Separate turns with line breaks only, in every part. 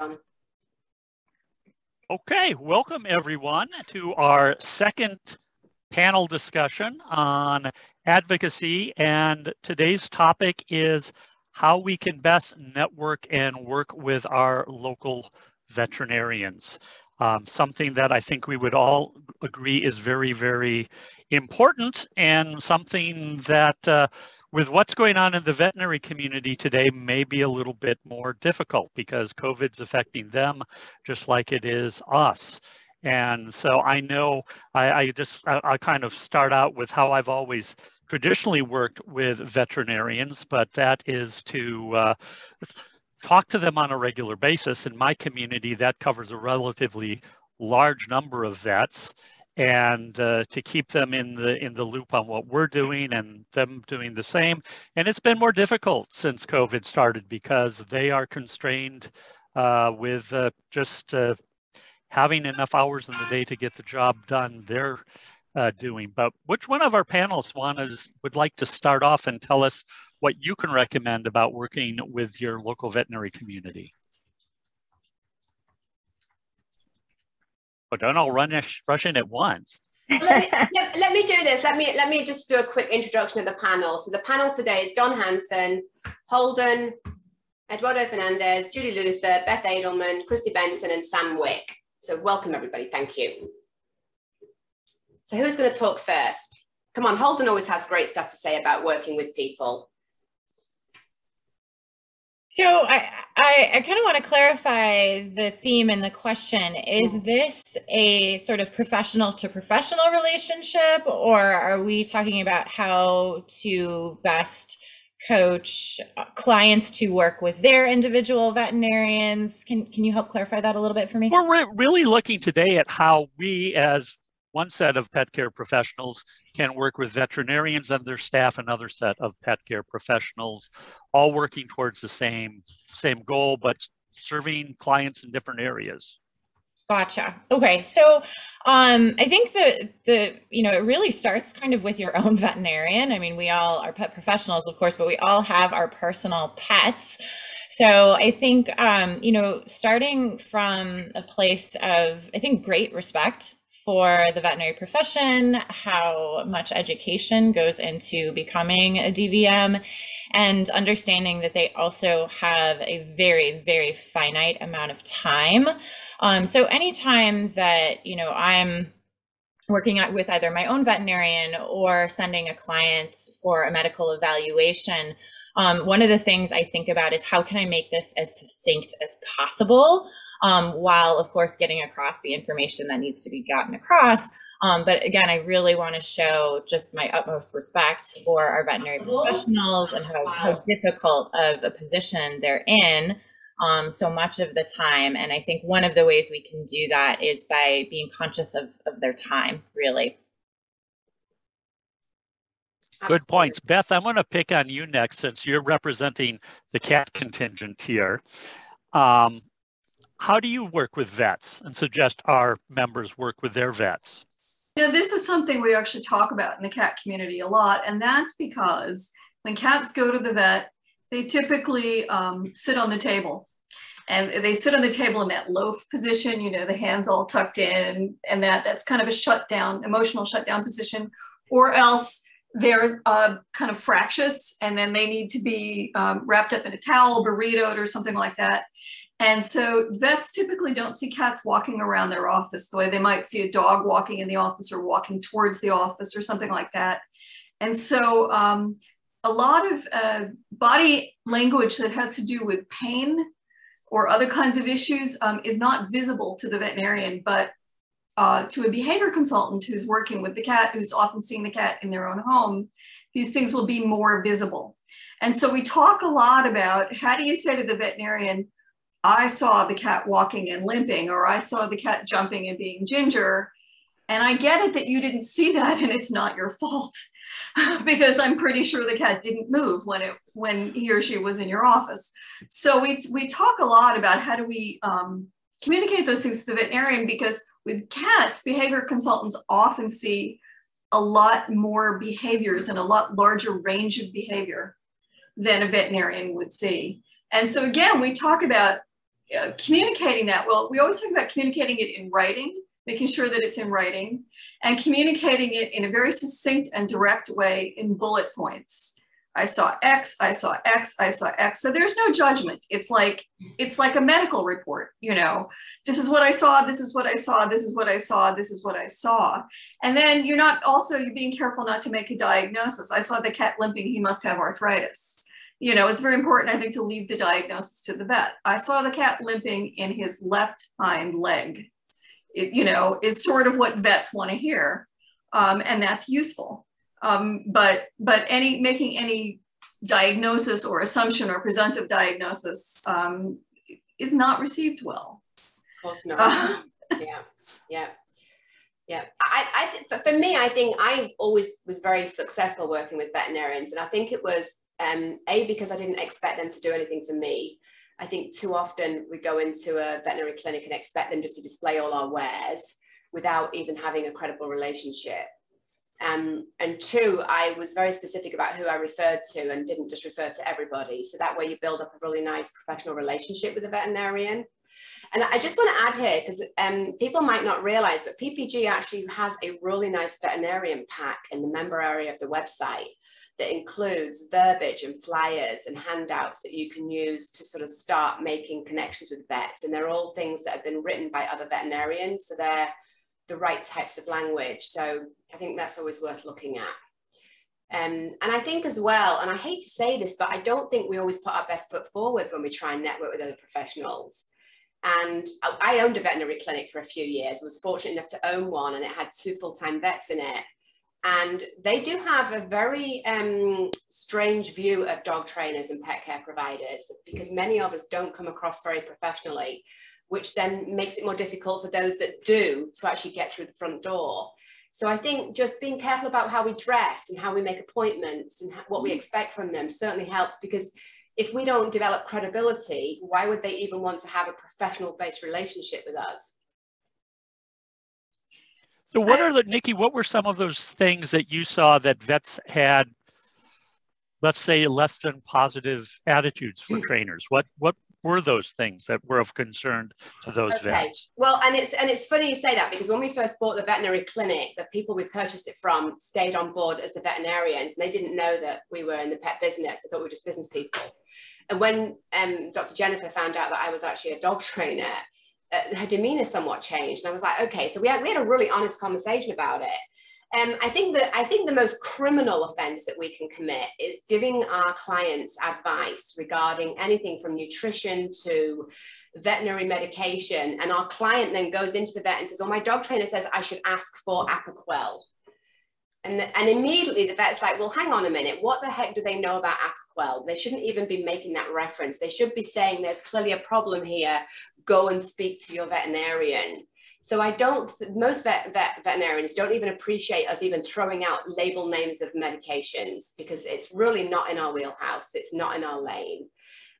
Um,
Okay, welcome everyone to our second panel discussion on advocacy. And today's topic is how we can best network and work with our local veterinarians. Um, something that I think we would all agree is very, very important and something that uh, with what's going on in the veterinary community today may be a little bit more difficult because COVID's affecting them just like it is us. And so I know I, I just, I, I kind of start out with how I've always traditionally worked with veterinarians, but that is to uh, talk to them on a regular basis. In my community, that covers a relatively large number of vets and uh, to keep them in the in the loop on what we're doing and them doing the same. And it's been more difficult since COVID started because they are constrained uh, with uh, just uh, having enough hours in the day to get the job done they're uh, doing. But which one of our panelists want would like to start off and tell us what you can recommend about working with your local veterinary community? But don't all run rush in at once.
let, me, let, let, me, do this. Let me let me just do a quick introduction of the panel. So the panel today is Don Hanson, Holden, Eduardo Fernandez, Judy Luther, Beth Adelman, Christy Benson, and Sam Wick. So welcome everybody. Thank you. So who's going to talk first? Come on, Holden always has great stuff to say about working with people.
So I, I, I kind of want to clarify the theme and the question. Is mm. this a sort of professional to professional relationship, or are we talking about how to best coach uh, clients to work with their individual veterinarians? Can, can you help clarify that a little bit for me?
We're really looking today at how we as one set of pet care professionals can work with veterinarians and their staff, another set of pet care professionals, all working towards the same same goal, but serving clients in different areas.
Gotcha. Okay, so um, I think the the you know it really starts kind of with your own veterinarian. I mean, we all are pet professionals, of course, but we all have our personal pets. So I think um, you know starting from a place of I think great respect for the veterinary profession, how much education goes into becoming a DVM, and understanding that they also have a very, very finite amount of time. Um, so anytime that, you know, I'm working with either my own veterinarian or sending a client for a medical evaluation, um, one of the things I think about is how can I make this as succinct as possible, um, while of course getting across the information that needs to be gotten across. Um, but again, I really want to show just my utmost respect for our veterinary possible? professionals and how, how difficult of a position they're in um, so much of the time. And I think one of the ways we can do that is by being conscious of, of their time, really.
Good points. Beth, I'm going to pick on you next since you're representing the cat contingent here. Um, how do you work with vets and suggest our members work with their vets?
Yeah, this is something we actually talk about in the cat community a lot. And that's because when cats go to the vet, they typically um, sit on the table and they sit on the table in that loaf position, you know, the hands all tucked in and that that's kind of a shutdown, emotional shutdown position, or else they're uh, kind of fractious and then they need to be um, wrapped up in a towel, burritoed or something like that. And so vets typically don't see cats walking around their office the way they might see a dog walking in the office or walking towards the office or something like that. And so um, a lot of uh, body language that has to do with pain or other kinds of issues um, is not visible to the veterinarian, but uh, to a behavior consultant who's working with the cat, who's often seeing the cat in their own home, these things will be more visible. And so we talk a lot about how do you say to the veterinarian, I saw the cat walking and limping, or I saw the cat jumping and being ginger. And I get it that you didn't see that and it's not your fault. because I'm pretty sure the cat didn't move when it when he or she was in your office. So we we talk a lot about how do we um, communicate those things to the veterinarian because with cats, behavior consultants often see a lot more behaviors and a lot larger range of behavior than a veterinarian would see. And so again, we talk about uh, communicating that, well, we always talk about communicating it in writing, making sure that it's in writing, and communicating it in a very succinct and direct way in bullet points. I saw X, I saw X, I saw X. So there's no judgment. It's like it's like a medical report, you know. This is what I saw, this is what I saw, this is what I saw, this is what I saw. And then you're not also you're being careful not to make a diagnosis. I saw the cat limping, he must have arthritis. You know, it's very important, I think, to leave the diagnosis to the vet. I saw the cat limping in his left hind leg. It, you know, is sort of what vets want to hear. Um, and that's useful. Um, but but any making any diagnosis or assumption or presumptive diagnosis um, is not received well.
Of course not. Uh, yeah, yeah, yeah. I, I, for me, I think I always was very successful working with veterinarians, and I think it was um, a because I didn't expect them to do anything for me. I think too often we go into a veterinary clinic and expect them just to display all our wares without even having a credible relationship. Um, and two, I was very specific about who I referred to and didn't just refer to everybody. So that way you build up a really nice professional relationship with a veterinarian. And I just want to add here, because um, people might not realize that PPG actually has a really nice veterinarian pack in the member area of the website that includes verbiage and flyers and handouts that you can use to sort of start making connections with vets. And they're all things that have been written by other veterinarians. So they're the right types of language. So I think that's always worth looking at. Um, and I think as well, and I hate to say this, but I don't think we always put our best foot forwards when we try and network with other professionals. And I owned a veterinary clinic for a few years. Was fortunate enough to own one and it had two full-time vets in it. And they do have a very um, strange view of dog trainers and pet care providers because many of us don't come across very professionally which then makes it more difficult for those that do to actually get through the front door. So I think just being careful about how we dress and how we make appointments and what we expect from them certainly helps because if we don't develop credibility, why would they even want to have a professional based relationship with us?
So what are the, Nikki, what were some of those things that you saw that vets had, let's say less than positive attitudes for trainers? What, what were those things that were of concern to those okay. vets?
Well, and it's and it's funny you say that because when we first bought the veterinary clinic, the people we purchased it from stayed on board as the veterinarians, and they didn't know that we were in the pet business. They thought we were just business people. And when um, Dr. Jennifer found out that I was actually a dog trainer, uh, her demeanor somewhat changed. And I was like, okay, so we had, we had a really honest conversation about it. Um, I think that I think the most criminal offence that we can commit is giving our clients advice regarding anything from nutrition to veterinary medication, and our client then goes into the vet and says, "Oh, my dog trainer says I should ask for Apoquel," and the, and immediately the vet's like, "Well, hang on a minute, what the heck do they know about Apoquel? They shouldn't even be making that reference. They should be saying there's clearly a problem here. Go and speak to your veterinarian." So I don't, most vet, vet, veterinarians don't even appreciate us even throwing out label names of medications because it's really not in our wheelhouse. It's not in our lane.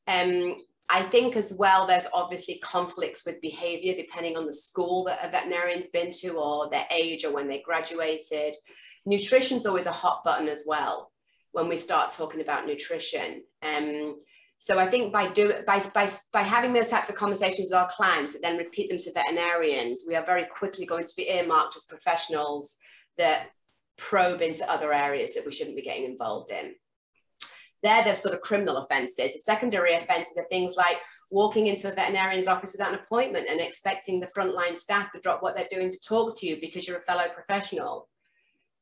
Um, I think as well, there's obviously conflicts with behavior depending on the school that a veterinarian's been to or their age or when they graduated. Nutrition's always a hot button as well when we start talking about nutrition. Um, so I think by do by, by, by having those types of conversations with our clients and then repeat them to veterinarians, we are very quickly going to be earmarked as professionals that probe into other areas that we shouldn't be getting involved in. They're the sort of criminal offences. The secondary offences are things like walking into a veterinarian's office without an appointment and expecting the frontline staff to drop what they're doing to talk to you because you're a fellow professional.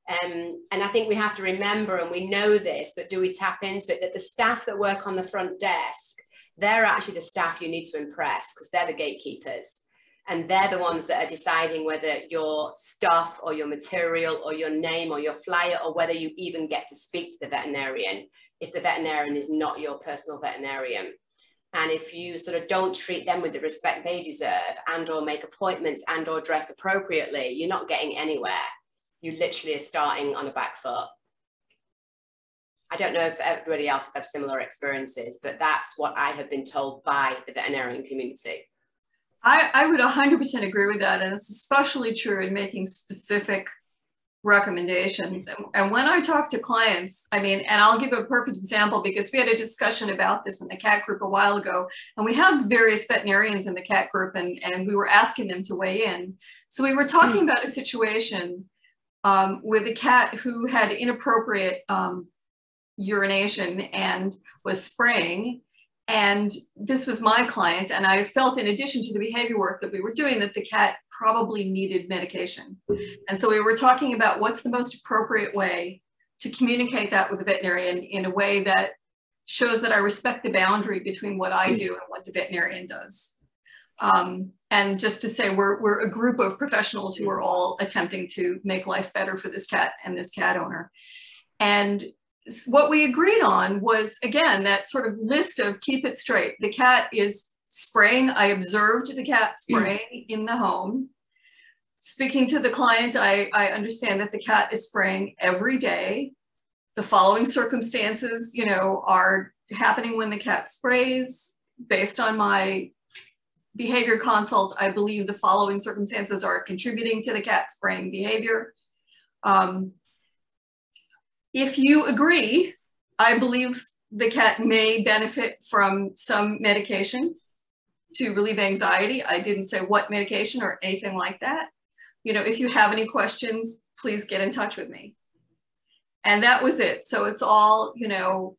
Um, and I think we have to remember, and we know this, but do we tap into it, that the staff that work on the front desk, they're actually the staff you need to impress because they're the gatekeepers. And they're the ones that are deciding whether your stuff or your material or your name or your flyer or whether you even get to speak to the veterinarian if the veterinarian is not your personal veterinarian. And if you sort of don't treat them with the respect they deserve and or make appointments and or dress appropriately, you're not getting anywhere you literally are starting on a back foot. I don't know if everybody else has had similar experiences, but that's what I have been told by the veterinarian community.
I, I would 100% agree with that. And it's especially true in making specific recommendations. And, and when I talk to clients, I mean, and I'll give a perfect example because we had a discussion about this in the CAT group a while ago, and we have various veterinarians in the CAT group, and, and we were asking them to weigh in. So we were talking mm. about a situation um, with a cat who had inappropriate um, urination and was spraying. And this was my client. And I felt, in addition to the behavior work that we were doing, that the cat probably needed medication. And so we were talking about what's the most appropriate way to communicate that with the veterinarian in a way that shows that I respect the boundary between what I do and what the veterinarian does. Um, and just to say, we're, we're a group of professionals who are all attempting to make life better for this cat and this cat owner. And what we agreed on was, again, that sort of list of keep it straight. The cat is spraying. I observed the cat mm. spraying in the home. Speaking to the client, I, I understand that the cat is spraying every day. The following circumstances, you know, are happening when the cat sprays. Based on my behavior consult, I believe the following circumstances are contributing to the cat spraying behavior. Um, if you agree, I believe the cat may benefit from some medication to relieve anxiety. I didn't say what medication or anything like that. You know, if you have any questions, please get in touch with me. And that was it. So it's all, you know,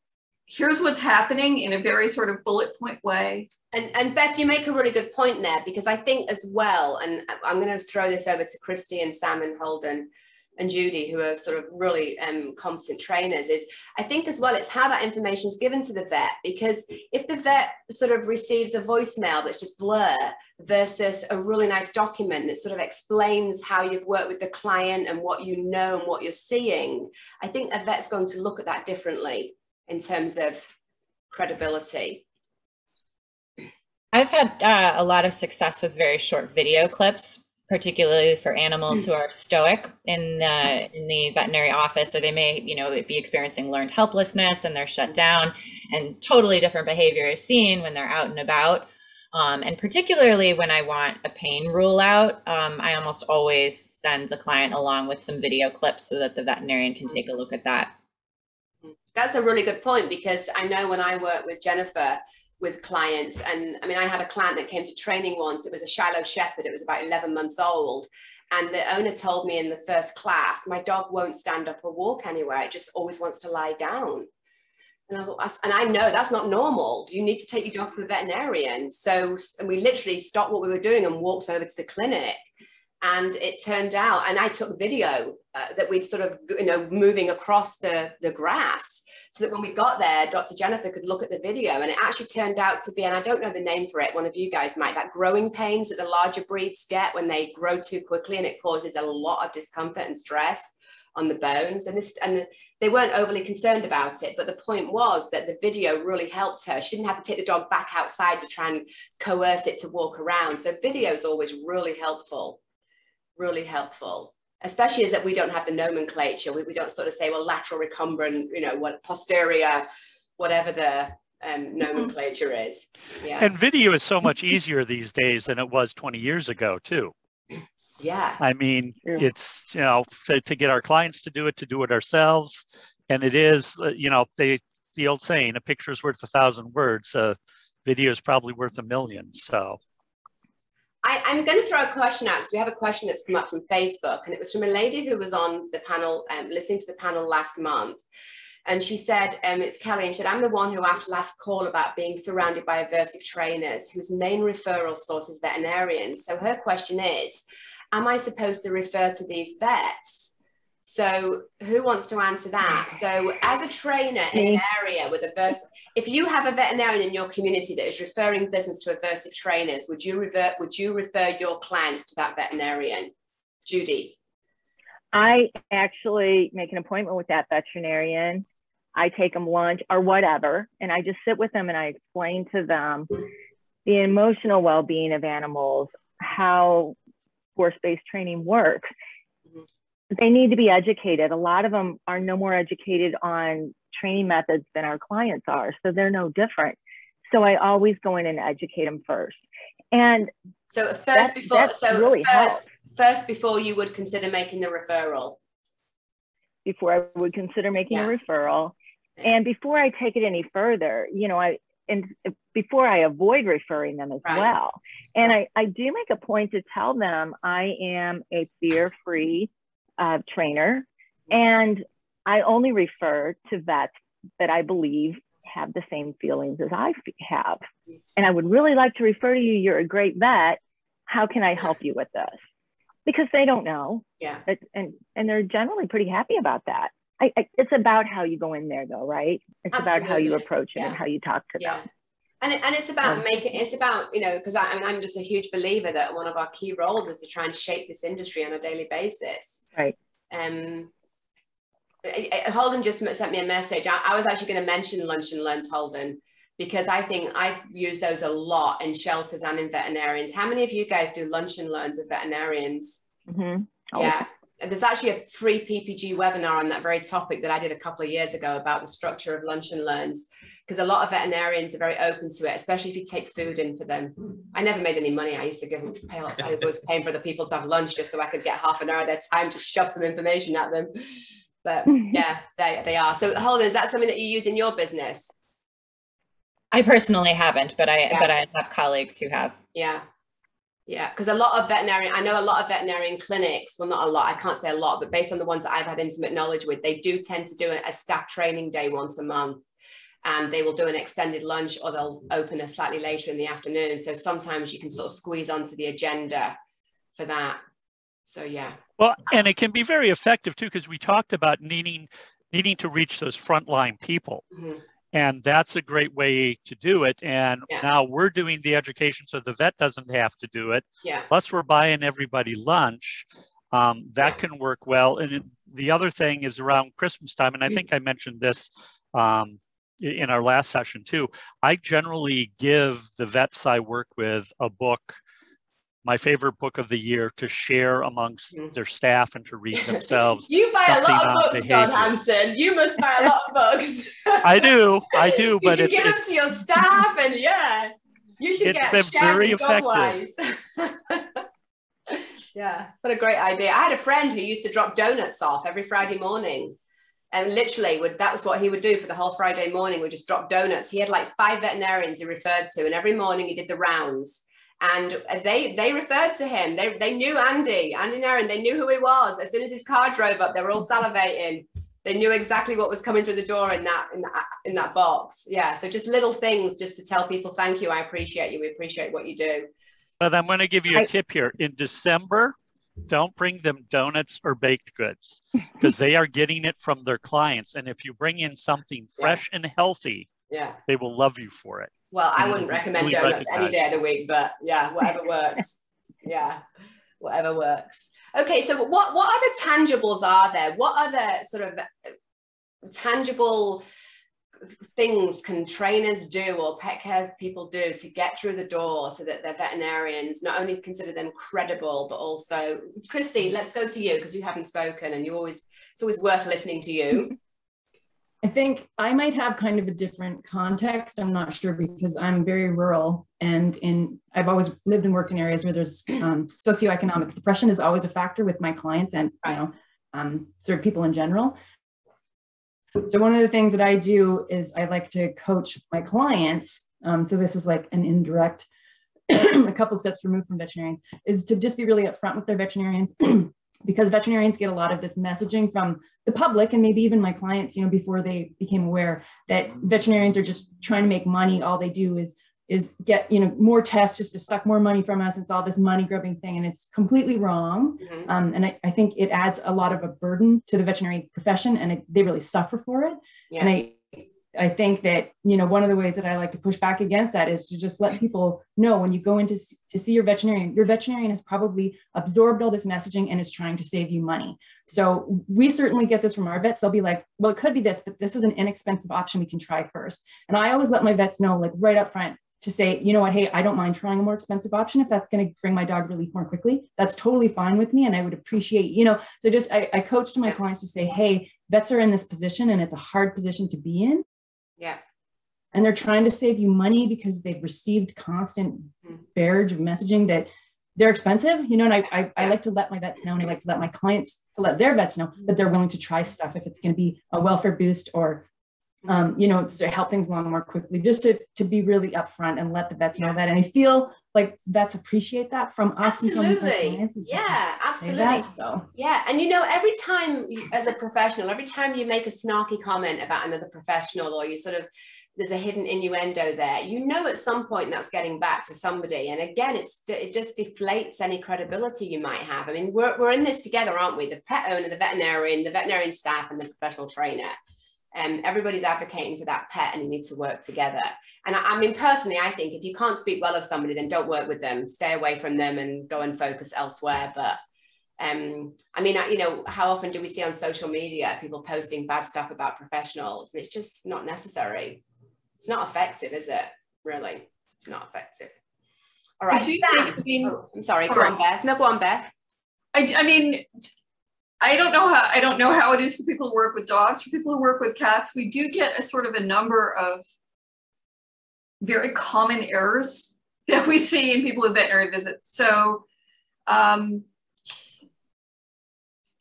here's what's happening in a very sort of bullet point way.
And, and Beth, you make a really good point there because I think as well, and I'm going to throw this over to Christy and Sam and Holden and Judy, who are sort of really um, competent trainers, is I think as well, it's how that information is given to the vet. Because if the vet sort of receives a voicemail that's just blur versus a really nice document that sort of explains how you've worked with the client and what you know and what you're seeing, I think a vet's going to look at that differently in terms of credibility.
I've had uh, a lot of success with very short video clips particularly for animals who are stoic in uh, in the veterinary office, or they may, you know, be experiencing learned helplessness and they're shut down, and totally different behavior is seen when they're out and about. Um, and particularly when I want a pain rule out, um, I almost always send the client along with some video clips so that the veterinarian can take a look at that.
That's a really good point because I know when I work with Jennifer, with clients. And I mean, I had a client that came to training once. It was a Shiloh Shepherd. It was about 11 months old. And the owner told me in the first class, my dog won't stand up or walk anywhere. It just always wants to lie down. And I, thought, and I know that's not normal. You need to take your dog to the veterinarian. So, and we literally stopped what we were doing and walked over to the clinic. And it turned out, and I took video uh, that we'd sort of, you know, moving across the, the grass so that when we got there, Dr. Jennifer could look at the video and it actually turned out to be, and I don't know the name for it, one of you guys might, that growing pains that the larger breeds get when they grow too quickly and it causes a lot of discomfort and stress on the bones. And this, and they weren't overly concerned about it, but the point was that the video really helped her. She didn't have to take the dog back outside to try and coerce it to walk around. So video is always really helpful, really helpful especially as that we don't have the nomenclature. We, we don't sort of say, well, lateral recumbent, you know, what posterior, whatever the um, mm-hmm. nomenclature is.
Yeah. And video is so much easier these days than it was 20 years ago, too.
Yeah.
I mean, yeah. it's, you know, to, to, get our clients to do it, to do it ourselves. And it is, uh, you know, they, the old saying, a picture is worth a thousand words. A video is probably worth a million. So
I, am going to throw a question out because we have a question that's come up from Facebook, and it was from a lady who was on the panel, um, listening to the panel last month. And she said, um, it's Kelly, and she said, I'm the one who asked last call about being surrounded by aversive trainers whose main referral source is veterinarians. So her question is, am I supposed to refer to these vets? So who wants to answer that? So as a trainer in an area with aversive, if you have a veterinarian in your community that is referring business to aversive trainers, would you revert, would you refer your clients to that veterinarian? Judy.
I actually make an appointment with that veterinarian. I take them lunch or whatever, and I just sit with them and I explain to them the emotional well-being of animals, how force-based training works they need to be educated. A lot of them are no more educated on training methods than our clients are, so they're no different. So I always go in and educate them first. And
so first before so really first, first before you would consider making the referral.
before I would consider making
Yeah.
a referral.
Yeah.
And before I take it any further, you know, I and before I avoid referring them as
Right.
well. And I, I do make a point to tell them I am a fear-free uh, trainer and I only refer to vets that I believe have the same feelings as I have. And I would really like to refer to you. You're a great vet. How can I help you with this? Because they don't know.
Yeah.
It, and, and they're generally pretty happy about that. I, I, it's about how you go in there though, right? It's about how you approach it and how you talk to
Yeah.
them.
And, it, and it's about
Um,
making it's about you know because I, I mean, I'm just a huge believer that one of our key roles is to try and shape this industry on a daily basis.
Right.
Um, Holden just sent me a message. I, I was actually going to mention Lunch and Learns Holden because I think I've used those a lot in shelters and in veterinarians. How many of you guys do Lunch and Learns with veterinarians?
Mhm. Oh,
Yeah. And There's actually a free PPG webinar on that very topic that I did a couple of years ago about the structure of lunch and learns, because a lot of veterinarians are very open to it, especially if you take food in for them. Mm. I never made any money. I used to give them, pay, I was paying for the people to have lunch just so I could get half an hour of their time to shove some information at them. But yeah, they, they are. So Holden, is that something that you use in your business?
I personally haven't, but I
Yeah.
but I have colleagues who have.
Yeah. Yeah, because a lot of veterinarian, I know a lot of veterinarian clinics, well, not a lot, I can't say a lot, but based on the ones that I've had intimate knowledge with, they do tend to do a, a staff training day once a month. And they will do an extended lunch or they'll open a slightly later in the afternoon. So sometimes you can sort of squeeze onto the agenda for that. So yeah.
Well, and it can be very effective too, because we talked about needing needing to reach those frontline people.
Mhm.
And that's a great way to do it. And
Yeah.
now we're doing the education so the vet doesn't have to do it.
Yeah.
Plus, we're buying everybody lunch. Um, that can work well. And it- the other thing is around Christmas time, and I think I mentioned this um, in our last session too. I generally give the vets I work with a book, my favorite book of the year, to share amongst
Mhm.
their staff and to read themselves.
You buy a lot of books, Don
behavior.
Hanson. You must buy a lot of books.
I do, I do,
you
but
should
it's,
give them to your staff and yeah, you should
It's
get
been very
Godwise. yeah, what a great idea. I had a friend who used to drop donuts off every Friday morning. And literally would that was what he would do for the whole Friday morning, would just drop donuts. He had like five veterinarians he referred to, and every morning he did the rounds. And they they referred to him. They, they knew Andy, Andy Nairn, they knew who he was. As soon as his car drove up, they were all salivating they knew exactly what was coming through the door in that in that in that box yeah so just little things just to tell people thank you i appreciate you we appreciate what you do
But I'm going to give you a tip here. In December, don't bring them donuts or baked goods because they are getting it from their clients. And if you bring in something
Yeah.
fresh and healthy,
yeah
they will love you for it.
well i wouldn't recommend donuts any day of the week but yeah whatever works yeah whatever works okay so what what other tangibles are there what other sort of tangible things can trainers do or pet care people do to get through the door so that their veterinarians not only consider them credible but also christy let's go to you because you haven't spoken and you always it's always worth listening to you
I think I might have kind of a different context. I'm not sure because I'm very rural and in I've always lived and worked in areas where there's um, socioeconomic depression is always a factor with my clients and you know um, sort of people in general. So one of the things that I do is I like to coach my clients. Um, so this is like an indirect, a couple steps removed from veterinarians, is to just be really upfront with their veterinarians because veterinarians get a lot of this messaging from the public and maybe even my clients, you know, before they became aware that veterinarians are just trying to make money. All they do is is get you know more tests just to suck more money from us. It's all this money grubbing thing, and it's completely wrong.
Mhm.
Um, and I, I think it adds a lot of a burden to the veterinary profession, and it, they really suffer for it.
yeah
And I I think that you know one of the ways that I like to push back against that is to just let people know when you go in to, to see your veterinarian, your veterinarian has probably absorbed all this messaging and is trying to save you money. So we certainly get this from our vets. They'll be like, well, it could be this, but this is an inexpensive option we can try first. And I always let my vets know, like right up front, to say, you know what, hey, I don't mind trying a more expensive option if that's going to bring my dog relief more quickly. That's totally fine with me. And I would appreciate, you know, so just I, I coach to my clients to say, hey, vets are in this position and it's a hard position to be in.
yeah
And they're trying to save you money because they've received constant
Mhm.
barrage of messaging that they're expensive, you know, and I, I, I, like to let my vets know and I like to let my clients to let their vets know that they're willing to try stuff if it's going to be a welfare boost or, um, you know, to help things along more quickly, just to, to be really upfront and let the vets know that. And I feel like vets appreciate that from us.
Absolutely. Yeah, absolutely. That, so yeah. And you know, every time you, as a professional, every time you make a snarky comment about another professional or you sort of there's a hidden innuendo there you know at some point that's getting back to somebody and again it's it just deflates any credibility you might have i mean we're, we're in this together aren't we the pet owner the veterinarian the veterinarian staff and the professional trainer um, everybody's advocating for that pet and you need to work together and I, I mean personally i think if you can't speak well of somebody then don't work with them stay away from them and go and focus elsewhere but um, I mean, you know, how often do we see on social media people posting bad stuff about professionals? And it's just not necessary it's not effective, is it? Really, it's not effective. All right, Sam. Think, I mean, oh, I'm sorry. sorry. Go on, Beth. No, go on, Beth.
I, I mean, I don't know how I don't know how it is for people who work with dogs. For people who work with cats, we do get a sort of a number of very common errors that we see in people with veterinary visits. So, um,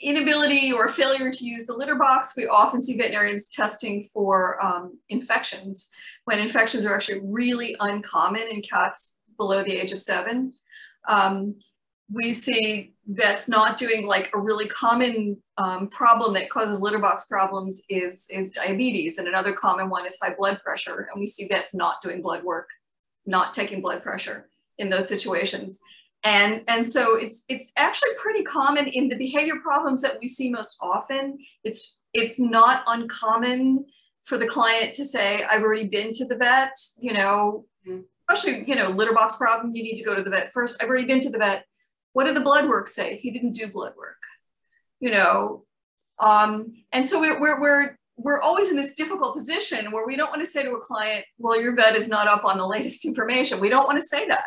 inability or failure to use the litter box, we often see veterinarians testing for um, infections when infections are actually really uncommon in cats below the age of seven. Um, we see that's not doing like a really common um, problem that causes litter box problems is, is diabetes. And another common one is high blood pressure. And we see vets not doing blood work, not taking blood pressure in those situations. And, and so it's, it's actually pretty common in the behavior problems that we see most often. It's, it's not uncommon for the client to say, I've already been to the vet, you know, mm-hmm. especially, you know, litter box problem, you need to go to the vet first. I've already been to the vet. What did the blood work say? He didn't do blood work, you know. Um, and so we're, we're, we're, we're always in this difficult position where we don't want to say to a client, well, your vet is not up on the latest information. We don't want to say that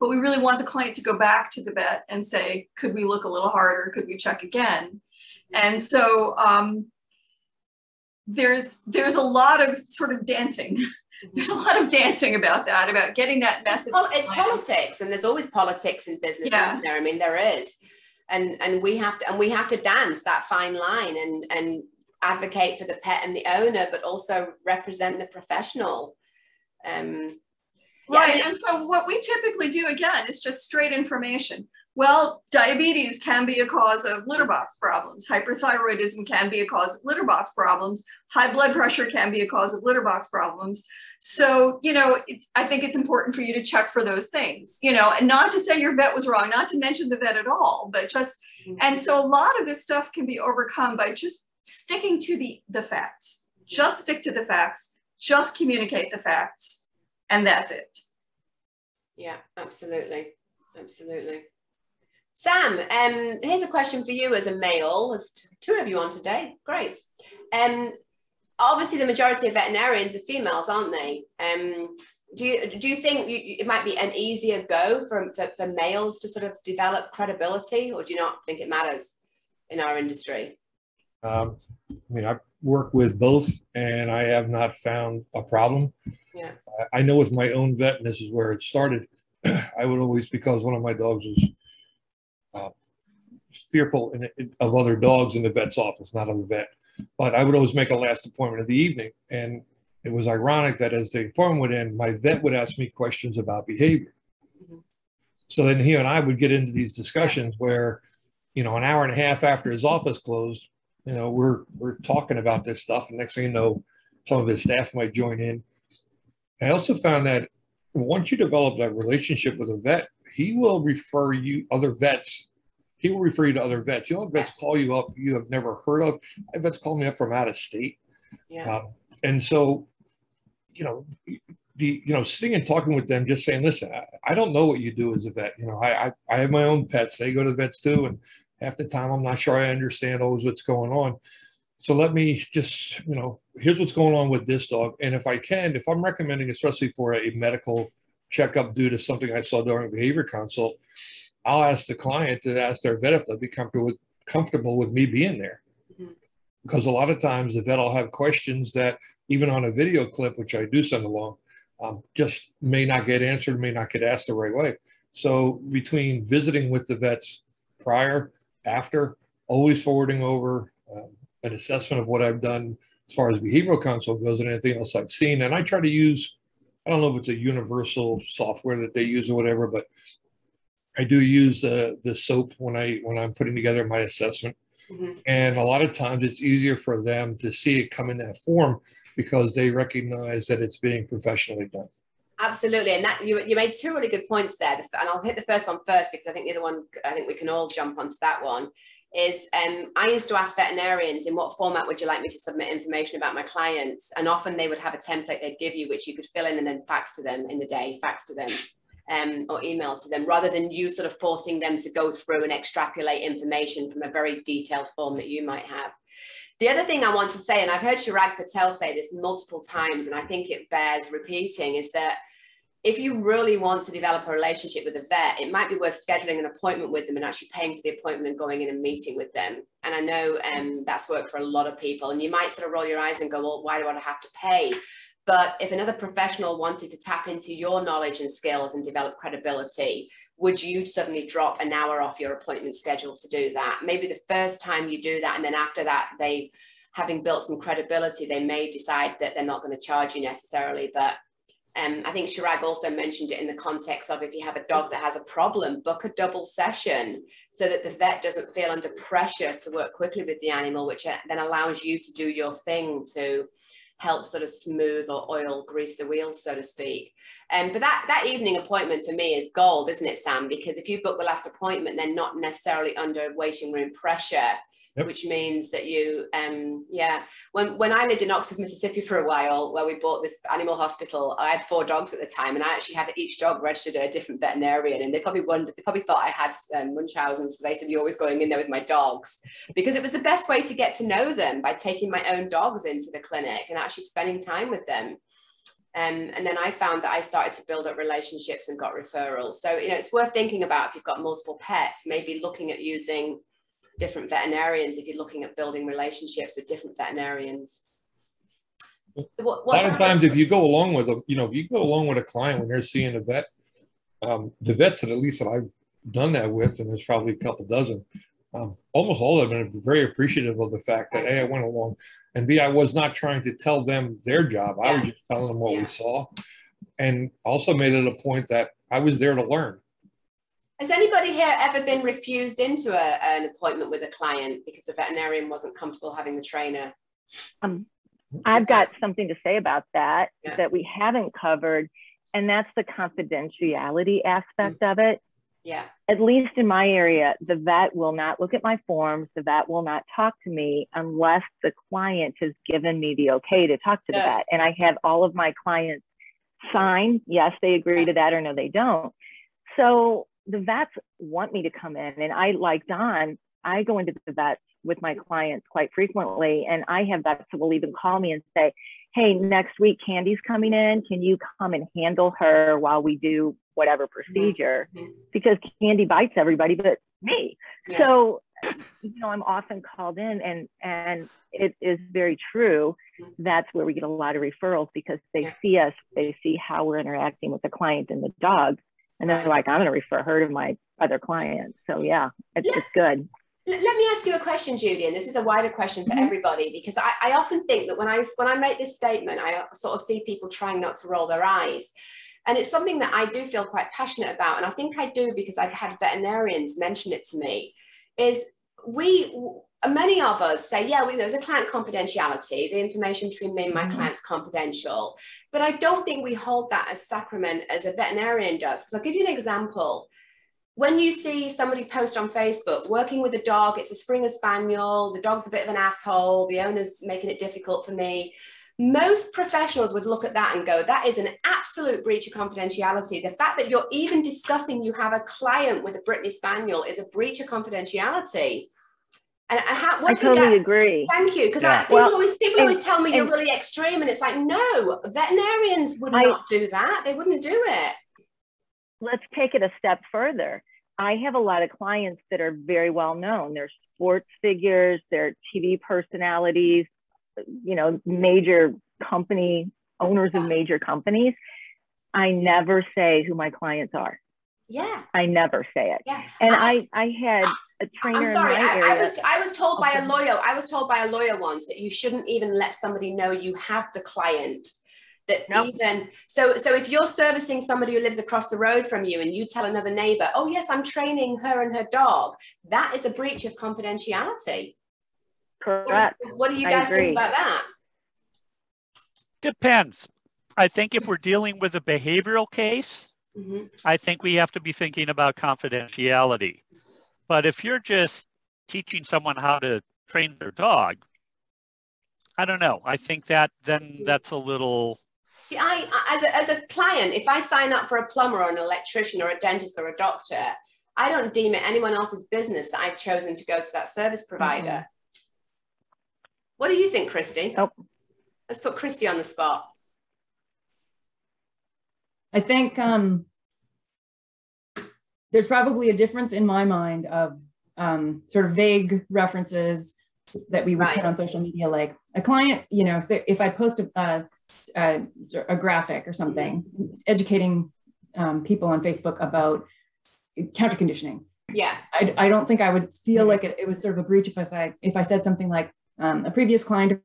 but we really want the client to go back to the vet and say, could we look a little harder? Could we check again? And so um, there's there's a lot of sort of dancing. There's a lot of dancing about that, about getting that message.
It's, it's politics, and there's always politics in business, yeah. there? I mean, there is, and and we have to and we have to dance that fine line and and advocate for the pet and the owner, but also represent the professional. Um,
Right. Yeah. And so what we typically do again is just straight information. Well, diabetes can be a cause of litter box problems. Hyperthyroidism can be a cause of litter box problems. High blood pressure can be a cause of litter box problems. So, you know, I think it's important for you to check for those things, you know, and not to say your vet was wrong, not to mention the vet at all, but just, mm-hmm. and so a lot of this stuff can be overcome by just sticking to the, the facts. Just stick to the facts, just communicate the facts and that's it.
Yeah, absolutely. Absolutely. Sam, um, here's a question for you as a male. There's two of you on today. Great. Um, obviously, the majority of veterinarians are females, aren't they? Um, do you do you think you, it might be an easier go for, for, for males to sort of develop credibility, or do you not think it matters in our industry?
Um, I mean, I work with both, and I have not found a problem.
Yeah.
I know with my own vet, and this is where it started, I would always, because one of my dogs was fearful in, of other dogs in the vet's office, not of the vet, but I would always make a last appointment of the evening. And it was ironic that as the appointment would end, my vet would ask me questions about behavior. Mm-hmm. So then he and I would get into these discussions where, you know, an hour and a half after his office closed, you know, we're we're talking about this stuff, and next thing you know, some of his staff might join in I also found that once you develop that relationship with a vet, he will refer you other vets. He will refer you to other vets. You'll have vets call you up you have never heard of. I have vets call me up from out of state.
Yeah. Um,
and so, you know, the you know sitting and talking with them, just saying, listen, I, I don't know what you do as a vet. You know, I, I I have my own pets. They go to the vets too, and half the time I'm not sure I understand always what's going on. So let me just, you know, here's what's going on with this dog. And if I can, if I'm recommending, especially for a medical checkup due to something I saw during a behavior consult, I'll ask the client to ask their vet if they'll be comfortable with, comfortable with me being there. Mm-hmm. Because a lot of times the vet will have questions that even on a video clip, which I do send along, um, just may not get answered, may not get asked the right way. So between visiting with the vets prior, after, always forwarding over um, an assessment of what I've done as far as behavioral consult goes and anything else I've seen. And I try to use, I don't know if it's a universal software that they use or whatever, but I do use uh, the SOAP when I when I'm putting together my assessment. Mm-hmm. And a lot of times it's easier for them to see it come in that form because they recognize that it's being professionally done.
Absolutely, and that you you made two really good points there, and I'll hit the first one first because I think the other one I think we can all jump onto that one. Is um, I used to ask veterinarians in what format would you like me to submit information about my clients, and often they would have a template they'd give you which you could fill in and then fax to them in the day, fax to them. Um, or email to them rather than you sort of forcing them to go through and extrapolate information from a very detailed form that you might have. The other thing I want to say, and I've heard Chirag Patel say this multiple times, and I think it bears repeating, is that if you really want to develop a relationship with a vet, it might be worth scheduling an appointment with them and actually paying for the appointment and going in and meeting with them. And I know um, that's worked for a lot of people. And you might sort of roll your eyes and go, well, why do I have to pay? But if another professional wanted to tap into your knowledge and skills and develop credibility, would you suddenly drop an hour off your appointment schedule to do that? Maybe the first time you do that, and then after that, they, having built some credibility, they may decide that they're not going to charge you necessarily. But um, I think Chirag also mentioned it in the context of if you have a dog that has a problem, book a double session so that the vet doesn't feel under pressure to work quickly with the animal, which uh, then allows you to do your thing to help sort of smooth or oil grease the wheels so to speak. Um, but that that evening appointment for me is gold isn't it sam? Because if you book the last appointment they're not necessarily under waiting room pressure Yep. which means that you um yeah when when i lived in oxford mississippi for a while where we bought this animal hospital i had four dogs at the time and i actually had each dog registered at a different veterinarian and they probably wondered they probably thought i had um, munchausen's so they said you're always going in there with my dogs because it was the best way to get to know them by taking my own dogs into the clinic and actually spending time with them um, and then I found that I started to build up relationships and got referrals. So, you know, it's worth thinking about if you've got multiple pets, maybe looking at using different veterinarians if you're looking at building relationships with different veterinarians.
So what, a lot of times, if you go along with them, you know, if you go along with a client when they're seeing a vet, um, the vets that at least that I've done that with, and there's probably a couple dozen, um, almost all of them are very appreciative of the fact that A, I went along, and B, I was not trying to tell them their job. I was just telling them what yeah. we saw. And also made it a point that I was there to learn.
Has anybody here ever been refused into a, an appointment with a client because the veterinarian wasn't comfortable having the trainer?
Um, I've got something to say about that yeah. that we haven't covered, and that's the confidentiality aspect mm. of it.
Yeah.
At least in my area, the vet will not look at my forms. The vet will not talk to me unless the client has given me the okay to talk to the vet. And I have all of my clients sign, yes, they agree to that, or no, they don't. So the vets want me to come in and I like Don, I go into the vets with my clients quite frequently and I have vets that will even call me and say, hey, next week Candy's coming in. Can you come and handle her while we do whatever mm-hmm. procedure? Mm-hmm. Because Candy bites everybody but me. Yeah. So, you know, I'm often called in and and it is very true. That's where we get a lot of referrals because they yeah. see us, they see how we're interacting with the client and the dog and they're like, I'm going to refer her to my other clients. So yeah, it's, it's good.
Let me ask you a question, Judy, and this is a wider question for mm-hmm. everybody because I, I often think that when I when I make this statement, I sort of see people trying not to roll their eyes. And it's something that I do feel quite passionate about. And I think I do because I've had veterinarians mention it to me, is we many of us say, yeah, we, there's a client confidentiality. The information between me and my mm-hmm. client's confidential. But I don't think we hold that as sacrament as a veterinarian does. Because I'll give you an example. When you see somebody post on Facebook, working with a dog, it's a Springer Spaniel, the dog's a bit of an asshole, the owner's making it difficult for me. Most professionals would look at that and go, that is an absolute breach of confidentiality. The fact that you're even discussing you have a client with a Brittany Spaniel is a breach of confidentiality. And how,
I totally agree.
Thank you, because yeah. people well, always people and, always tell me you're really extreme, and it's like no, veterinarians would I, not do that. They wouldn't do it.
Let's take it a step further. I have a lot of clients that are very well known. They're sports figures, they're TV personalities, you know, major company owners of major companies. I never say who my clients are.
Yeah.
I never say it.
Yeah.
And I, I had a trainer
I'm sorry.
in my
I,
area.
I was I was told by a lawyer. I was told by a lawyer once that you shouldn't even let somebody know you have the client. That
Nope.
even so so if you're servicing somebody who lives across the road from you and you tell another neighbor, oh yes, I'm training her and her dog, that is a breach of confidentiality. What,
Correct.
what do you guys think about that?
Depends. I think if we're dealing with a behavioral case,
Mhm.
I think we have to be thinking about confidentiality. But if you're just teaching someone how to train their dog, I don't know. I think that then that's a little
See, I I- as a, as a client, if I sign up for a plumber or an electrician or a dentist or a doctor, I don't deem it anyone else's business that I've chosen to go to that service provider. What do you think, Christy?
Nope.
Let's put Christy on the spot.
I think um, there's probably a difference in my mind of um, sort of vague references that we would
Right.
put on social media, like a client, you know, say if I post a, a, a, a graphic or something, educating um, people on Facebook about counter conditioning.
Yeah.
I, I don't think I would feel like it, it was sort of a breach if I said if I said something like um, a previous client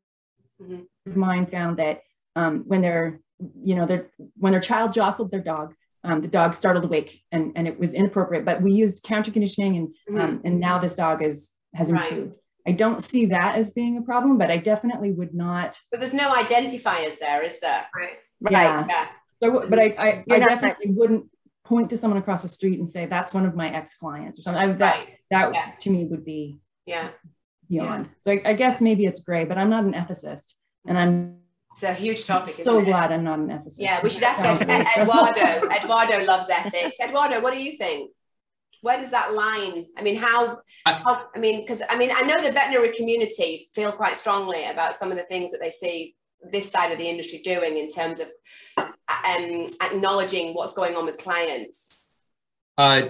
Mhm.
of mine found that um, when their you know their when their child jostled their dog, um, the dog startled awake and and it was inappropriate. But we used counter conditioning and um, and now this dog is has
Right.
improved. I don't see that as being a problem, but I definitely would not.
But there's no identifiers there, is there?
Right.
Yeah.
Yeah.
So, but I I, I
not-
definitely wouldn't point to someone across the street and say that's one of my ex clients or something. I, that
Right.
that
Yeah.
to me would be
Yeah.
beyond. So I, I guess maybe it's gray, but I'm not an ethicist, and I'm
It's a huge topic.
so
isn't it?
glad I'm not an ethicist.
Yeah, we should ask Ed- Ed- Eduardo. Eduardo loves ethics. Eduardo, what do you think? Where does that line? I mean, how?
I-
how I mean, because I mean, I know the veterinary community feel quite strongly about some of the things that they see this side of the industry doing in terms of um, acknowledging what's going on with clients.
Uh,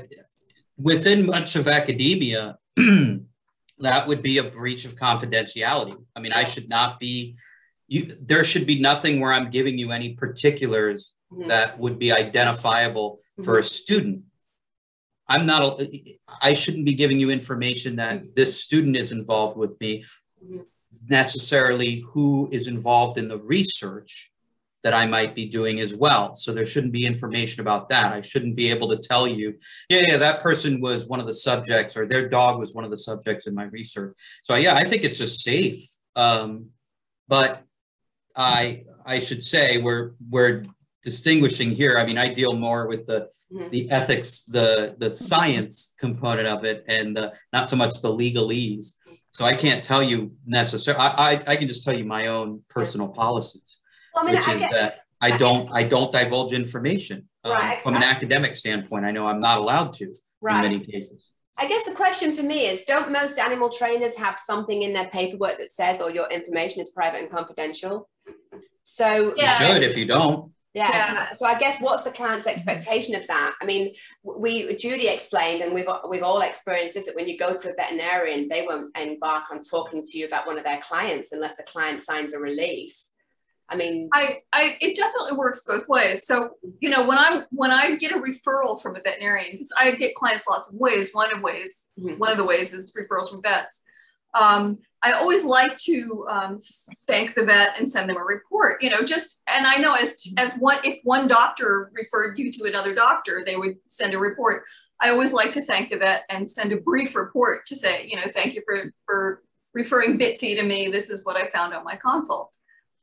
within much of academia, that would be a breach of confidentiality. I mean, I should not be. You, there should be nothing where I'm giving you any particulars
Mhm.
that would be identifiable for a student. I'm not. a- I shouldn't be giving you information that this student is involved with me.
Mhm.
Necessarily, who is involved in the research that I might be doing as well. So there shouldn't be information about that. I shouldn't be able to tell you, yeah, yeah, that person was one of the subjects, or their dog was one of the subjects in my research. So yeah, I think it's just safe. Um, but I I should say we're we're distinguishing here. I mean, I deal more with the
Mhm.
the ethics, the the science component of it, and uh, not so much the legalese. So I can't tell you necessarily. I, I I can just tell you my own personal policies,
Well, I mean,
which
I
is
get,
that I don't I don't divulge information um,
Right,
from an academic standpoint. I know I'm not allowed to in many cases.
I guess the question for me is don't most animal trainers have something in their paperwork that says all your information is private and confidential? So,
You
Yeah.
should if you don't.
yeah,
Yeah.
So, so I guess what's the client's expectation of that? I mean, we Judy explained, and we've we've all experienced this that when you go to a veterinarian, they won't embark on talking to you about one of their clients unless the client signs a release. I mean,
I, I, it definitely works both ways. So, you know, when I when I get a referral from a veterinarian, because I get clients lots of ways. One of ways,
Mhm.
one of the ways is referrals from vets. Um, I always like to um, thank the vet and send them a report. You know, just and I know as as one if one doctor referred you to another doctor, they would send a report. I always like to thank the vet and send a brief report to say, you know, thank you for for referring Bitsy to me. This is what I found on my consult.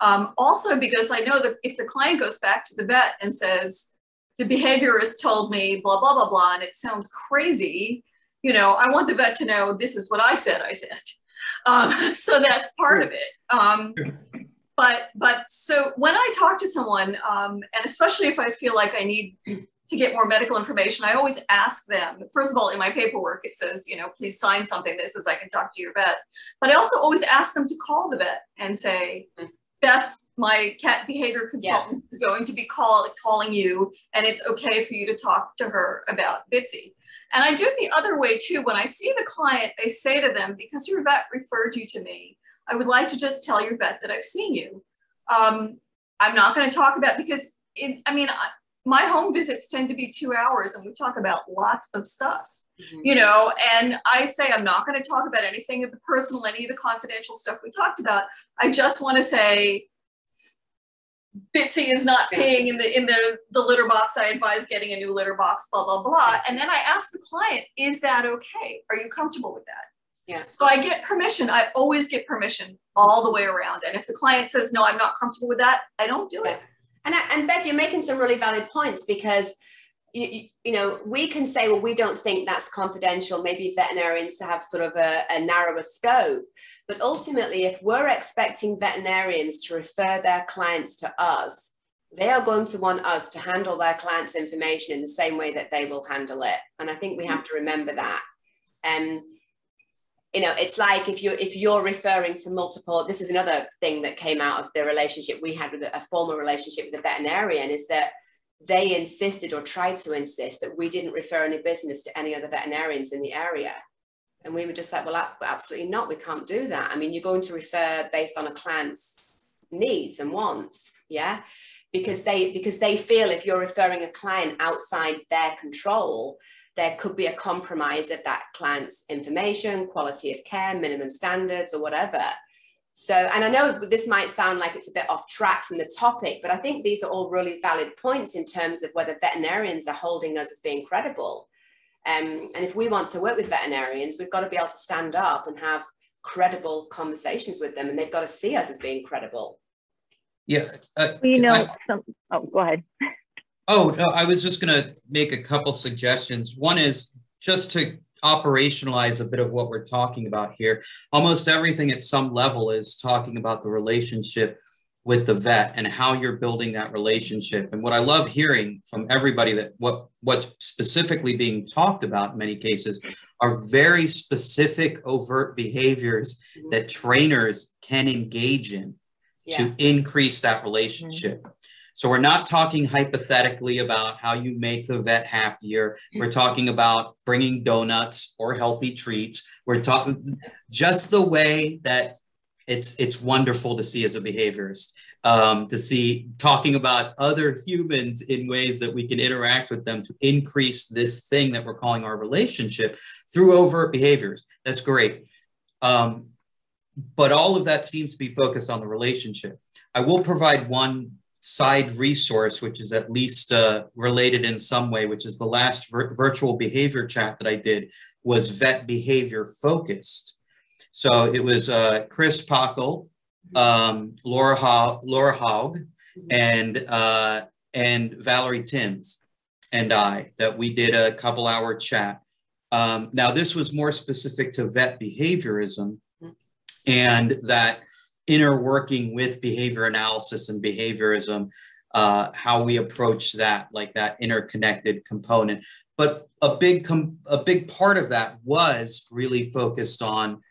Um, also, because I know that if the client goes back to the vet and says, the behaviorist told me blah, blah, blah, blah, and it sounds crazy, you know, I want the vet to know this is what I said I said. Um, so that's part of it. Um, but, but so when I talk to someone, um, and especially if I feel like I need to get more medical information, I always ask them, first of all, in my paperwork, it says, you know, please sign something that says I can talk to your vet. But I also always ask them to call the vet and say, Beth, my cat behavior consultant is going to be call, calling you, and it's okay for you to talk to her about Bitsy. And I do it the other way too. When I see the client, I say to them, because your vet referred you to me, I would like to just tell your vet that I've seen you. Um, I'm not going to talk about because it, I mean, I, my home visits tend to be two hours and we talk about lots of stuff. You know and i say i'm not going to talk about anything of the personal any of the confidential stuff we talked about. I just want to say bitsy is not paying in the in the the litter box. I advise getting a new litter box blah blah blah. And then i ask the client is that okay? Are you comfortable with that?
Yes.
so i get permission. I always get permission all the way around. And if the client says no i'm not comfortable with that i don't do it.
And, I- and Beth, you're making some really valid points because you, you, know we can say well we don't think that's confidential. Maybe veterinarians have sort of a, a narrower scope. But ultimately if we're expecting veterinarians to refer their clients to us they are going to want us to handle their clients information in the same way that they will handle it. And i think we have to remember that. Um you know it's like if you're if you're referring to multiple this is another thing that came out of the relationship we had with a, a former relationship with a veterinarian is that they insisted or tried to insist that we didn't refer any business to any other veterinarians in the area. And we were just like well absolutely not we can't do that. I mean you're going to refer based on a client's needs and wants yeah? Because they because they feel if you're referring a client outside their control there could be a compromise of that client's information, quality of care, minimum standards, or whatever. So, and I know this might sound like it's a bit off track from the topic, but I think these are all really valid points in terms of whether veterinarians are holding us as being credible. Um, and if we want to work with veterinarians, we've got to be able to stand up and have credible conversations with them, and they've got to see us as being credible.
Yeah. Uh,
You know,
I-
some, oh, go ahead.
Oh, no, I was just going to make a couple suggestions. One is just to operationalize a bit of what we're talking about here. Almost everything at some level is talking about the relationship with the vet and how you're building that relationship. And what I love hearing from everybody that what what's specifically being talked about in many cases are very specific overt behaviors mm-hmm. that trainers can engage in
Yeah.
to increase that relationship. So we're not talking hypothetically about how you make the vet happier. We're talking about bringing donuts or healthy treats. We're talking just the way that it's it's wonderful to see as a behaviorist um, to see talking about other humans in ways that we can interact with them to increase this thing that we're calling our relationship through overt behaviors. That's great. Um, but all of that seems to be focused on the relationship. I will provide one side resource, which is at least uh, related in some way, which is the last vir- virtual behavior chat that I did was vet behavior focused. So it was uh, Chris Pachel, um, Laura, Haug, Laura Haug, and uh, and Valerie Tynes and I that we did a couple hour chat. Um, now this was more specific to vet behaviorism and that inner working with behavior analysis and behaviorism, uh, how we approach that, like that interconnected component. But a big com- a big part of that was really focused on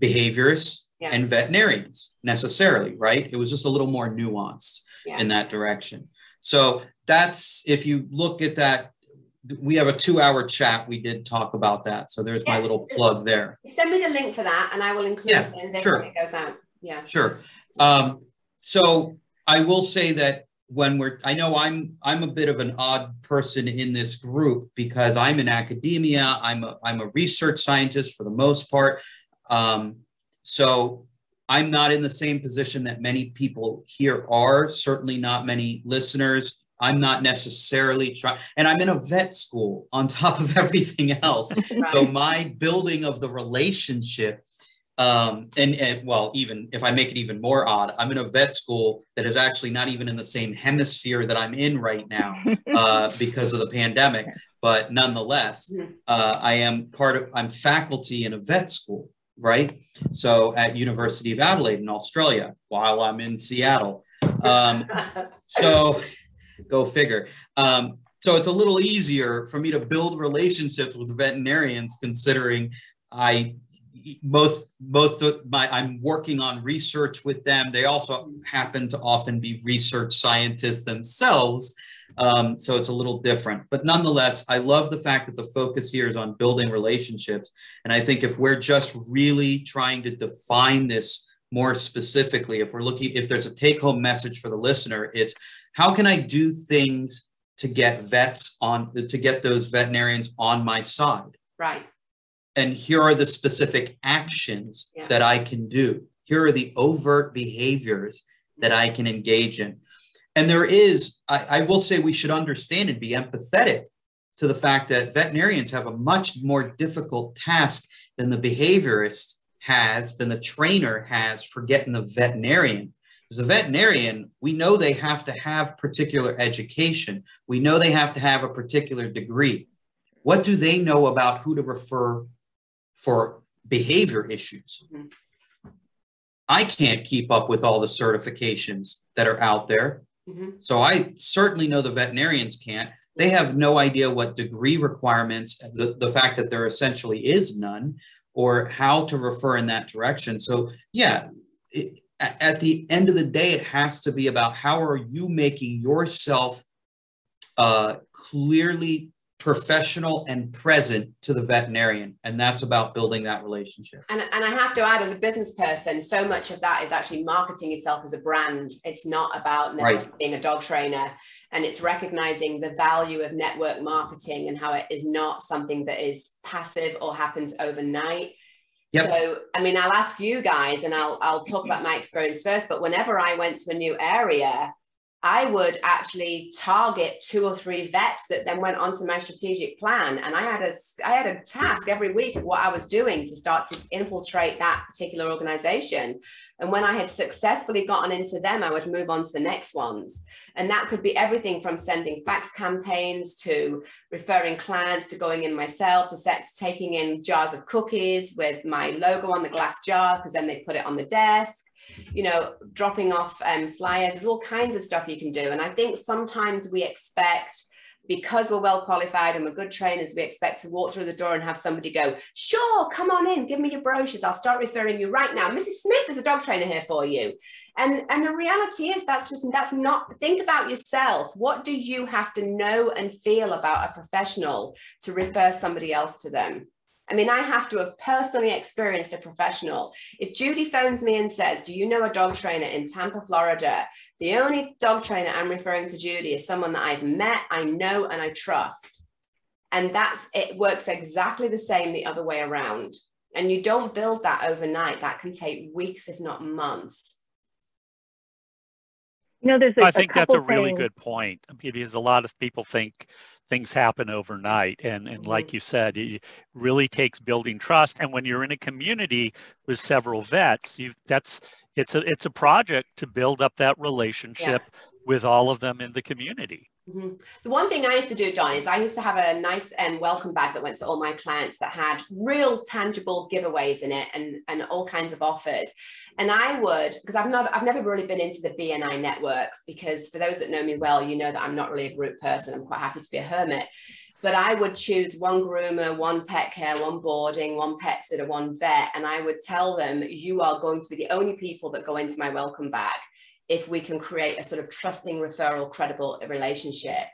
behaviorists
Yeah.
and veterinarians necessarily, right? It was just a little more nuanced
Yeah.
in that direction. So that's if you look at that, we have a two-hour chat. We did talk about that. So there's my little plug there.
Send me the link for that, and I will include
Yeah,
it in this
sure.
when it goes out. Yeah.
Sure. Um, so I will say that when we're, I know I'm, I'm a bit of an odd person in this group because I'm in academia. I'm a, I'm a research scientist for the most part. Um, so I'm not in the same position that many people here are. Certainly not many listeners. I'm not necessarily trying, and I'm in a vet school on top of everything else. So my building of the relationship um, and, and well, even if I make it even more odd, I'm in a vet school that is actually not even in the same hemisphere that I'm in right now uh, because of the pandemic. But nonetheless, uh, I am part of, I'm faculty in a vet school, right? So at University of Adelaide in Australia, while I'm in Seattle. Um, so go figure. Um, so it's a little easier for me to build relationships with veterinarians considering I most most of my I'm working on research with them. They also happen to often be research scientists themselves. Um, so it's a little different, but nonetheless, I love the fact that the focus here is on building relationships. And I think if we're just really trying to define this more specifically, if we're looking, if there's a take home message for the listener, it's how can I do things to get vets on to get those veterinarians on my side.
Right.
And here are the specific actions
Yeah.
that I can do. Here are the overt behaviors that I can engage in. And there is, I, I will say we should understand and be empathetic to the fact that veterinarians have a much more difficult task than the behaviorist has, than the trainer has for getting the veterinarian. As a veterinarian, we know they have to have particular education. We know they have to have a particular degree. What do they know about who to refer for behavior issues?
Mhm.
I can't keep up with all the certifications that are out there.
Mhm.
So I certainly know the veterinarians can't. They have no idea what degree requirements, the, the fact that there essentially is none, or how to refer in that direction. So, yeah, it, at, at the end of the day, it has to be about how are you making yourself uh, clearly professional and present to the veterinarian. And that's about building that relationship.
And, and I have to add, as a business person, so much of that is actually marketing yourself as a brand. It's not about necessarily being a dog trainer, and it's recognizing the value of network marketing and how it is not something that is passive or happens overnight.
Yep.
So, I mean, I'll ask you guys, and I'll I'll talk about my experience first. But whenever I went to a new area, I would actually target two or three vets that then went onto my strategic plan. And I had a I had a task every week of what I was doing to start to infiltrate that particular organization. And when I had successfully gotten into them, I would move on to the next ones. And that could be everything from sending fax campaigns to referring clients to going in myself to set, taking in jars of cookies with my logo on the glass jar because then they put it on the desk you know, dropping off um, flyers. There's all kinds of stuff you can do. And I think sometimes we expect, because we're well qualified and we're good trainers, we expect to walk through the door and have somebody go, sure, come on in, give me your brochures. I'll start referring you right now. Mrs. Smith, there's a dog trainer here for you. And, and the reality is that's just, that's not, think about yourself. What do you have to know and feel about a professional to refer somebody else to them? I mean, I have to have personally experienced a professional. If Judy phones me and says, Do you know a dog trainer in Tampa, Florida? The only dog trainer I'm referring to Judy is someone that I've met, I know, and I trust. And that's it works exactly the same the other way around. And you don't build that overnight. That can take weeks, if not months.
You know, there's a,
I think
a
that's a
couple
really
things-
good point because a lot of people think things happen overnight, and and mm-hmm. like you said, it really takes building trust. And when you're in a community with several vets, you that's it's a it's a project to build up that relationship with all of them in the community.
Mhm. The one thing I used to do, John, is I used to have a nice um, welcome bag that went to all my clients that had real tangible giveaways in it and, and all kinds of offers. And I would, because I've never, I've never really been into the BNI networks, because for those that know me well, you know that I'm not really a group person. I'm quite happy to be a hermit. But I would choose one groomer, one pet care, one boarding, one pet sitter, one vet. And I would tell them, you are going to be the only people that go into my welcome bag if we can create a sort of trusting referral credible relationship.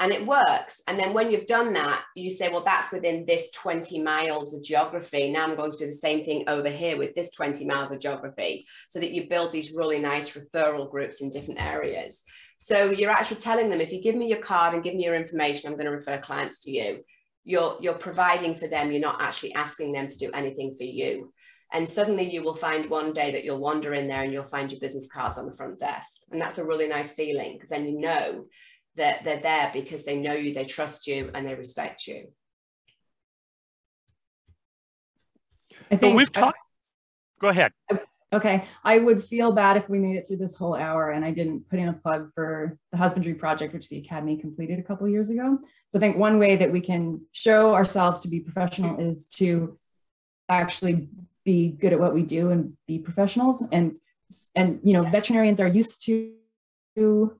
And it works. And then when you've done that you say well that's within this 20 miles of geography. Now i'm going to do the same thing over here with this 20 miles of geography so that you build these really nice referral groups in different areas. So you're actually telling them if you give me your card and give me your information i'm going to refer clients to you. You're you're providing for them. You're not actually asking them to do anything for you and suddenly you will find one day that you'll wander in there and you'll find your business cards on the front desk. And that's a really nice feeling because then you know that they're there because they know you, they trust you, and they respect you.
I
But
think
we've talked. Go ahead.
Okay, I would feel bad if we made it through this whole hour and I didn't put in a plug for the husbandry project, which the Academy completed a couple of years ago. So I think one way that we can show ourselves to be professional is to actually be good at what we do and be professionals. And and you know, veterinarians are used to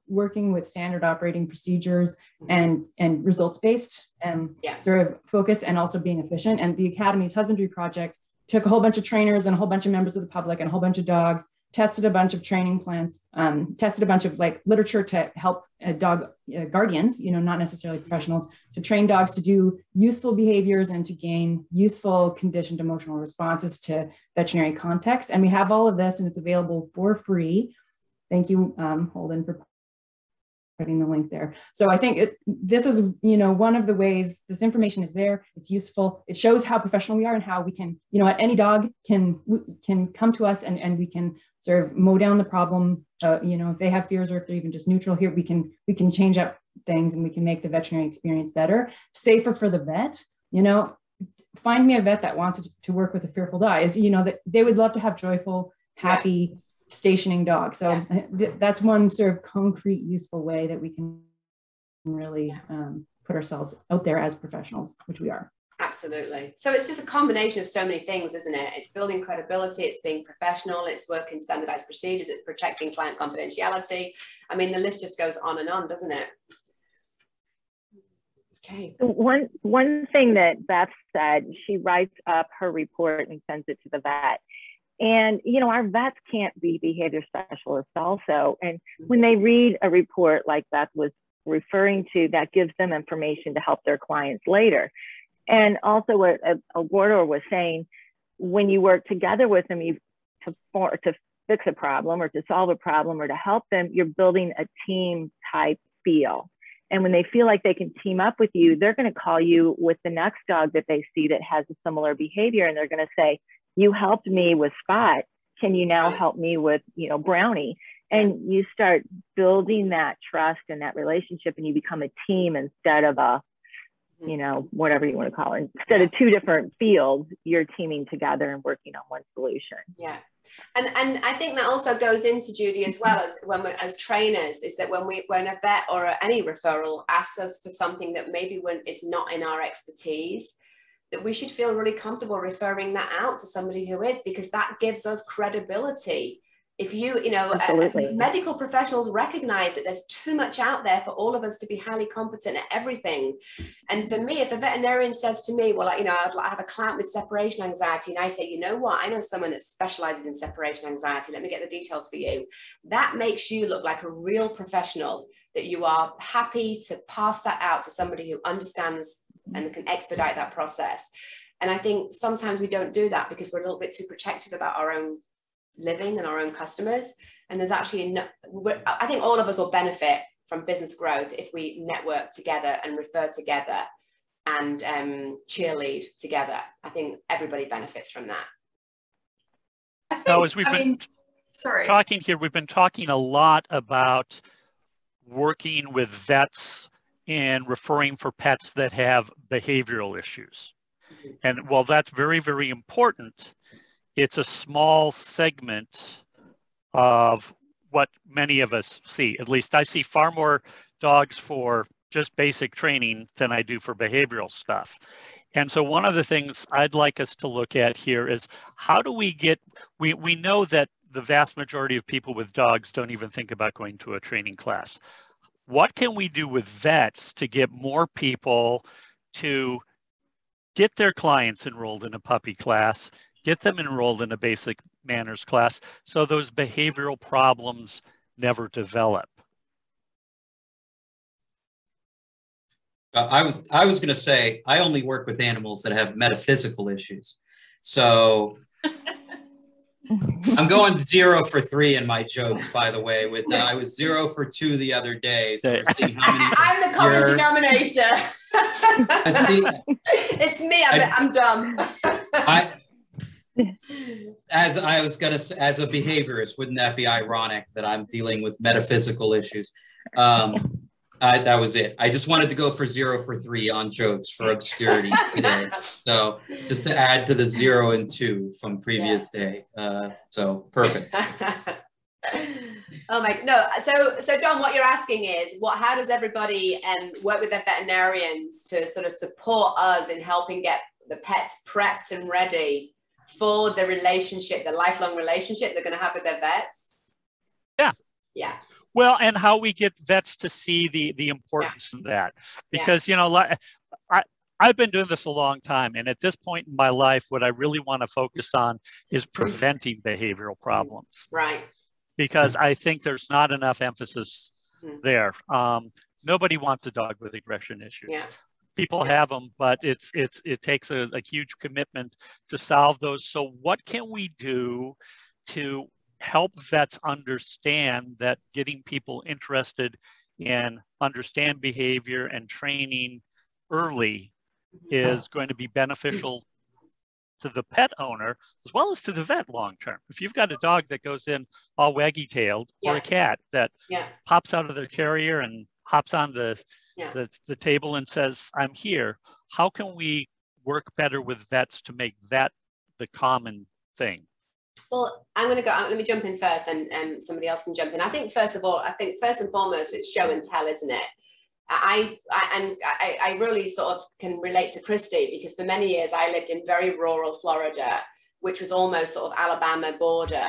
working with standard operating procedures mm-hmm. and and results based and
Yeah.
sort of focus and also being efficient. And the Academy's husbandry project took a whole bunch of trainers and a whole bunch of members of the public and a whole bunch of dogs tested a bunch of training plans um, tested a bunch of like literature to help uh, dog uh, guardians you know not necessarily professionals to train dogs to do useful behaviors and to gain useful conditioned emotional responses to veterinary contexts and we have all of this and it's available for free thank you um, holden for putting the link there. So I think it, this is, you know, one of the ways this information is there. It's useful. It shows how professional we are and how we can, you know, any dog can can come to us and and we can sort of mow down the problem. Uh, you know, if they have fears or if they're even just neutral here, we can we can change up things and we can make the veterinary experience better, safer for the vet. You know, find me a vet that wants to, to work with a fearful dog. Is you know that they would love to have joyful, happy. Yeah stationing dog. So yeah. th- that's one sort of concrete, useful way that we can really um, put ourselves out there as professionals, which we are.
Absolutely. So it's just a combination of so many things, isn't it? It's building credibility, it's being professional, it's working standardized procedures, it's protecting client confidentiality. I mean, the list just goes on and on, doesn't it?
Okay. One one thing that Beth said, she writes up her report and sends it to the vet. And, you know, our vets can't be behavior specialists also. And when they read a report like Beth was referring to, that gives them information to help their clients later. And also what uh, uh, a, Eduardo was saying, when you work together with them, you to, for, to fix a problem or to solve a problem or to help them, you're building a team type feel. And when they feel like they can team up with you, they're going to call you with the next dog that they see that has a similar behavior. And they're going to say, you helped me with Spot. Can you now help me with, you know, Brownie? And you start building that trust and that relationship and you become a team instead of a, Mm-hmm. you know, whatever you want to call it. Instead of two different fields, you're teaming together and working on one solution.
Yeah. And, and I think that also goes into Judy as well as when we're, as trainers is that when we when a vet or any referral asks us for something that maybe when it's not in our expertise, that we should feel really comfortable referring that out to somebody who is because that gives us credibility if you you know uh, medical professionals recognize that there's too much out there for all of us to be highly competent at everything. And for me if a veterinarian says to me well you know I'd, i have a client with separation anxiety and i say you know what? I know someone that specializes in separation anxiety. Let me get the details for you. That makes you look like a real professional that you are happy to pass that out to somebody who understands and can expedite that process. And I think sometimes we don't do that because we're a little bit too protective about our own living and our own customers. And there's actually, no, I think all of us will benefit from business growth if we network together and refer together and um, cheerlead together. I think everybody benefits from that.
I think, now, as we've I been mean, sorry. talking here, we've been talking a lot about working with vets and referring for pets that have behavioral issues. And while that's very, very important, it's a small segment of what many of us see. At least I see far more dogs for just basic training than I do for behavioral stuff. And so one of the things I'd like us to look at here is how do we get, we, we know that the vast majority of people with dogs don't even think about going to a training class what can we do with vets to get more people to get their clients enrolled in a puppy class, get them enrolled in a basic manners class so those behavioral problems never develop?
Uh, I was I was going to say I only work with animals that have metaphysical issues. So I'm going zero for three in my jokes, by the way. With uh, I was zero for two the other day, so we're seeing how many.
I'm the common denominator. see, it's me. I'm, I, I'm dumb. I,
as I was gonna, say, as a behaviorist, wouldn't that be ironic that I'm dealing with metaphysical issues? Um, uh, that was it. I just wanted to go for zero for three on jokes for obscurity today. So just to add to the zero and two from previous yeah. day. Uh, so perfect.
oh my no. So so Don, what you're asking is what? How does everybody um, work with their veterinarians to sort of support us in helping get the pets prepped and ready for the relationship, the lifelong relationship they're going to have with their vets?
Yeah.
Yeah.
Well, and how we get vets to see the the importance yeah. of that, because yeah. you know, I I've been doing this a long time, and at this point in my life, what I really want to focus on is mm-hmm. preventing behavioral problems.
Right.
Because I think there's not enough emphasis mm-hmm. there. Um, nobody wants a dog with aggression issues.
Yeah
people have them but it's it's it takes a, a, huge commitment to solve those so what can we do to help vets understand that getting people interested in understand behavior and training early is going to be beneficial to the pet owner as well as to the vet long term. If you've got a dog that goes in all waggy tailed
Yeah.
or a cat that
Yeah.
pops out of their carrier and hops on the,
Yeah.
the, the table and says, I'm here, how can we work better with vets to make that the common thing?
Well, I'm going to go. Let me jump in first, and um, somebody else can jump in. I think first of all, I think first and foremost, it's show and tell, isn't it? I, I and I, I really sort of can relate to Christy because for many years I lived in very rural Florida, which was almost sort of Alabama border.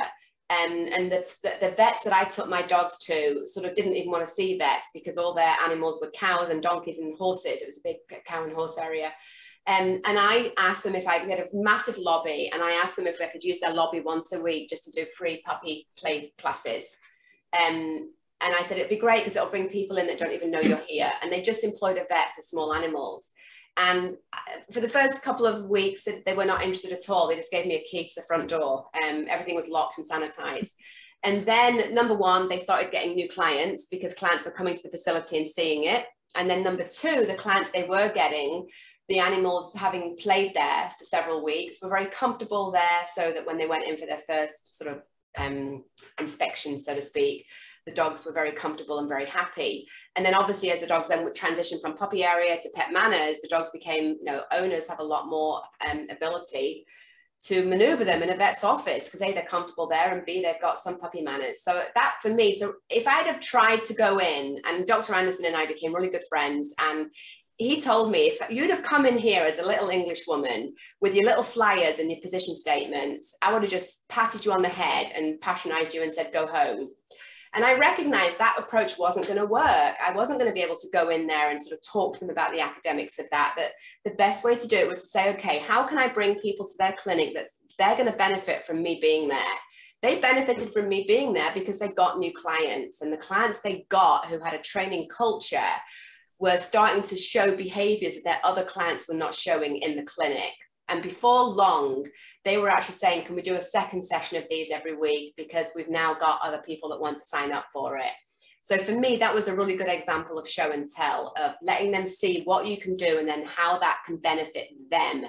And, and the, the, vets that I took my dogs to sort of didn't even want to see vets because all their animals were cows and donkeys and horses. It was a big cow and horse area. Um, and I asked them if I get a massive lobby and I asked them if I could use their lobby once a week just to do free puppy play classes. Um, and I said, it'd be great because it'll bring people in that don't even know you're here. And they just employed a vet for small animals. And uh, for the first couple of weeks, they were not interested at all. They just gave me a key to the front door. Um, everything was locked and sanitized. And then, number one, they started getting new clients because clients were coming to the facility and seeing it. And then, number two, the clients they were getting, the animals having played there for several weeks, were very comfortable there so that when they went in for their first sort of um, inspection, so to speak, the dogs were very comfortable and very happy. And then obviously as the dogs then would transition from puppy area to pet manners, the dogs became, you know, owners have a lot more um, ability to maneuver them in a vet's office because A, they're comfortable there and B, they've got some puppy manners. So that for me, so if I'd have tried to go in and Dr. Anderson and I became really good friends and he told me if you'd have come in here as a little English woman with your little flyers and your position statements, I would have just patted you on the head and patronized you and said, go home. And I recognized that approach wasn't going to work. I wasn't going to be able to go in there and sort of talk to them about the academics of that. That the best way to do it was to say, okay, how can I bring people to their clinic that they're going to benefit from me being there? They benefited from me being there because they got new clients, and the clients they got who had a training culture were starting to show behaviors that their other clients were not showing in the clinic. And before long, they were actually saying, can we do a second session of these every week? Because we've now got other people that want to sign up for it. So for me, that was a really good example of show and tell, of letting them see what you can do and then how that can benefit them.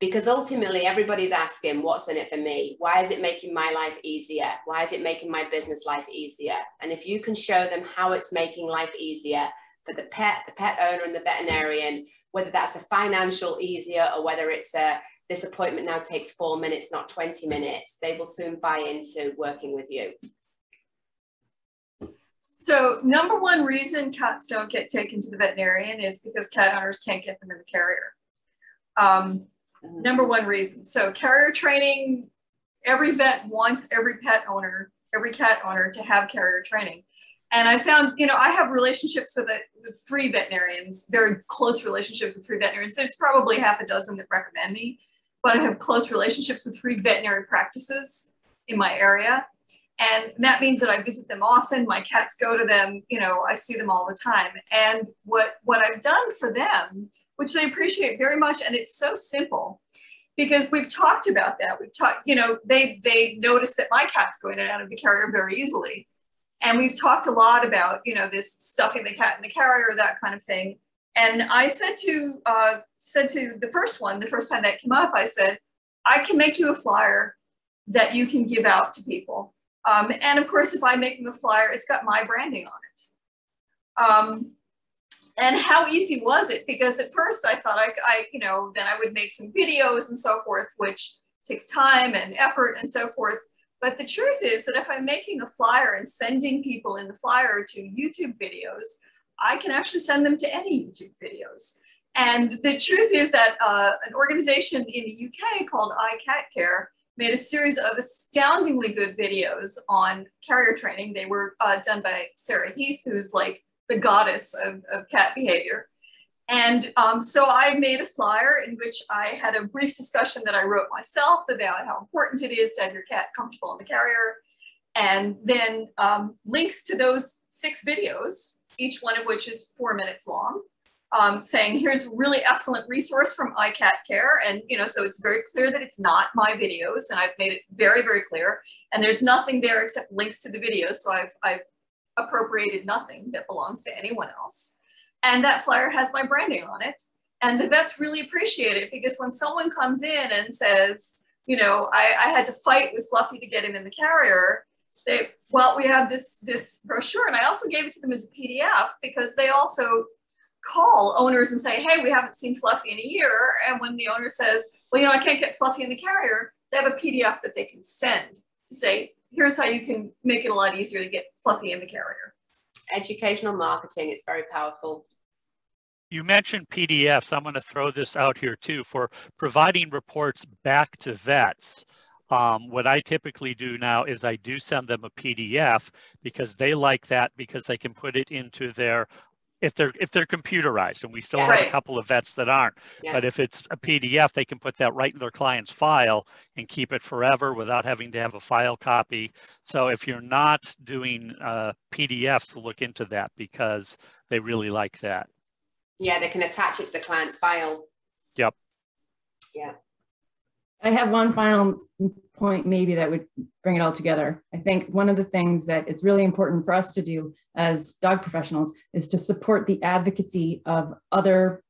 Because ultimately, everybody's asking, what's in it for me? Why is it making my life easier? Why is it making my business life easier? And if you can show them how it's making life easier, for the pet, the pet owner and the veterinarian, whether that's a financial easier or whether it's a this appointment now takes four minutes, not 20 minutes, they will soon buy into working with you.
So number one reason cats don't get taken to the veterinarian is because cat owners can't get them in the carrier. Um, number one reason. So carrier training, every vet wants every pet owner, every cat owner to have carrier training. And I found, you know, I have relationships with, it, with three veterinarians, very close relationships with three veterinarians. There's probably half a dozen that recommend me, but I have close relationships with three veterinary practices in my area. And that means that I visit them often. My cats go to them, you know, I see them all the time. And what, what I've done for them, which they appreciate very much, and it's so simple, because we've talked about that. We've talked, you know, they, they notice that my cats go in and out of the carrier very easily. And we've talked a lot about, you know, this stuffing the cat in the carrier, that kind of thing. And I said to, uh, said to the first one, the first time that came up, I said, I can make you a flyer that you can give out to people. Um, and of course, if I make them a flyer, it's got my branding on it. Um, and how easy was it? Because at first I thought I, I, you know, then I would make some videos and so forth, which takes time and effort and so forth. But the truth is that if I'm making a flyer and sending people in the flyer to YouTube videos, I can actually send them to any YouTube videos. And the truth is that uh, an organization in the UK called iCatCare made a series of astoundingly good videos on carrier training. They were uh, done by Sarah Heath, who's like the goddess of, of cat behavior. And um, so I made a flyer in which I had a brief discussion that I wrote myself about how important it is to have your cat comfortable in the carrier. And then um, links to those six videos, each one of which is four minutes long, um, saying here's a really excellent resource from iCatCare. And, you know, so it's very clear that it's not my videos and I've made it very, very clear. And there's nothing there except links to the videos. So I've, I've appropriated nothing that belongs to anyone else. And that flyer has my branding on it. And the vets really appreciate it because when someone comes in and says, you know, I, I had to fight with Fluffy to get him in the carrier, they, well, we have this, this brochure. And I also gave it to them as a PDF because they also call owners and say, hey, we haven't seen Fluffy in a year. And when the owner says, well, you know, I can't get Fluffy in the carrier, they have a PDF that they can send to say, here's how you can make it a lot easier to get Fluffy in the carrier.
Educational marketing, it's very powerful.
You mentioned PDFs. I'm going to throw this out here too for providing reports back to vets. Um, what I typically do now is I do send them a PDF because they like that because they can put it into their if they're if they're computerized and we still
Yeah.
have
Right.
a couple of vets that aren't
Yeah.
but if it's a pdf they can put that right in their client's file and keep it forever without having to have a file copy so if you're not doing uh, pdfs look into that because they really like that
Yeah, they can attach it to the client's file.
Yep.
Yeah.
I have one final point maybe that would bring it all together. I think one of the things that it's really important for us to do as dog professionals is to support the advocacy of other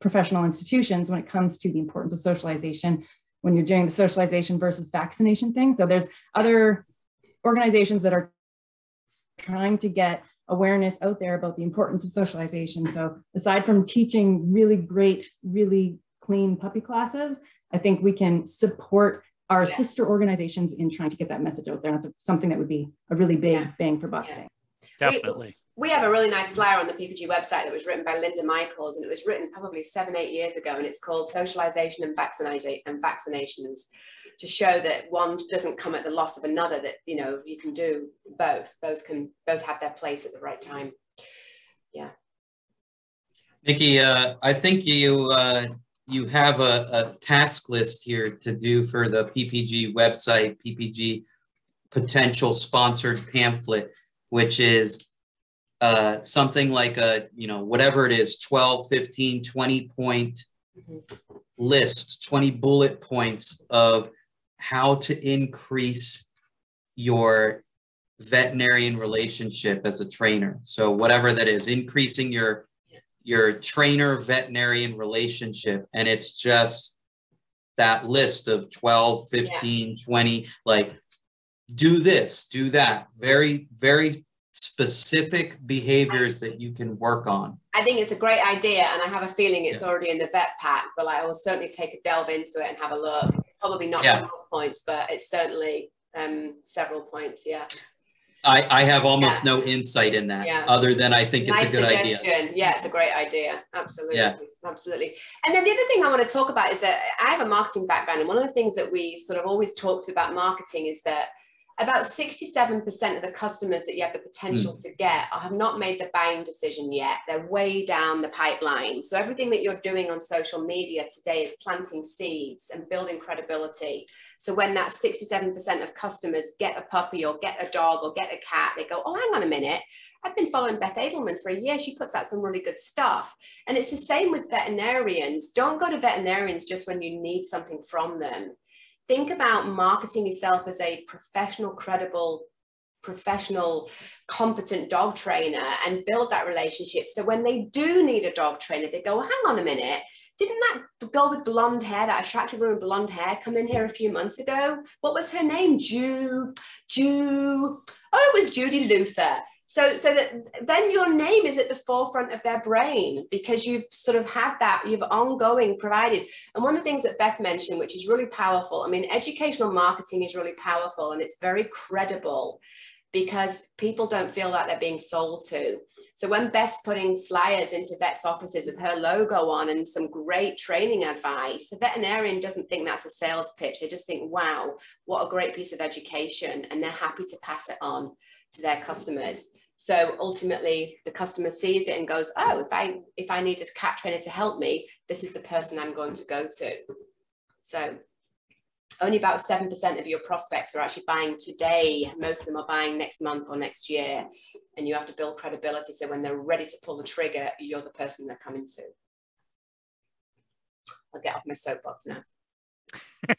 professional institutions when it comes to the importance of socialization when you're doing the socialization versus vaccination thing. So there's other organizations that are trying to get awareness out there about the importance of socialization. So aside from teaching really great, really clean puppy classes, I think we can support our
Yeah.
sister organizations in trying to get that message out there. That's something that would be a really big
Yeah.
bang for buck
Yeah.
thing.
definitely
We have a really nice flyer on the PPG website that was written by Linda Michaels, and it was written probably seven, eight years ago, and it's called Socialization and Vaccination and Vaccinations to show that one doesn't come at the loss of another, that you know, you can do both. Both can both have their place at the right time. Yeah.
Nikki, uh, I think you uh, you have a, a task list here to do for the PPG website, PPG potential sponsored pamphlet, which is uh, something like a, you know, whatever it is, 12, 15, 20 point
Mhm.
list, 20 bullet points of how to increase your veterinarian relationship as a trainer. So whatever that is, increasing your your trainer veterinarian relationship and it's just that list of 12 15 20 like do this do that very very specific behaviors that you can work on
I think it's a great idea, and I have a feeling it's already in the vet pack. But I will certainly take a delve into it and have a look. Probably not
Yeah.
points, but it's certainly um, several points. Yeah.
i i have almost no insight in that
Yeah.
other than i think it's a good idea.
Yeah, it's a great idea. Absolutely.
Yeah.
Absolutely. And then the other thing I want to talk about is that I have a marketing background, and one of the things that we sort of always talk to about marketing is that about 67% of the customers that you have the potential
Hmm.
to get have not made the buying decision yet. They're way down the pipeline. So everything that you're doing on social media today is planting seeds and building credibility. So when that 67% of customers get a puppy or get a dog or get a cat, they go, oh, hang on a minute. I've been following Beth Adelman for a year. She puts out some really good stuff. And it's the same with veterinarians. Don't go to veterinarians just when you need something from them. Think about marketing yourself as a professional, credible, professional, competent dog trainer and build that relationship. So when they do need a dog trainer, they go, hang on a minute. Didn't that girl with blonde hair, that attractive woman with blonde hair, come in here a few months ago? What was her name? Ju, Ju. Oh, it was Judy Luther. So, so that then your name is at the forefront of their brain because you've sort of had that, you've ongoing provided. And one of the things that Beth mentioned, which is really powerful, I mean, educational marketing is really powerful and it's very credible because people don't feel like they're being sold to. So when Beth's putting flyers into vets' offices with her logo on and some great training advice, a veterinarian doesn't think that's a sales pitch. They just think, wow, what a great piece of education. And they're happy to pass it on to their customers. So ultimately the customer sees it and goes, oh, if I if I need a cat trainer to help me, this is the person I'm going to go to. So only about 7% of your prospects are actually buying today. Most of them are buying next month or next year. And you have to build credibility. So when they're ready to pull the trigger, you're the person they're coming to. I'll get off my soapbox now.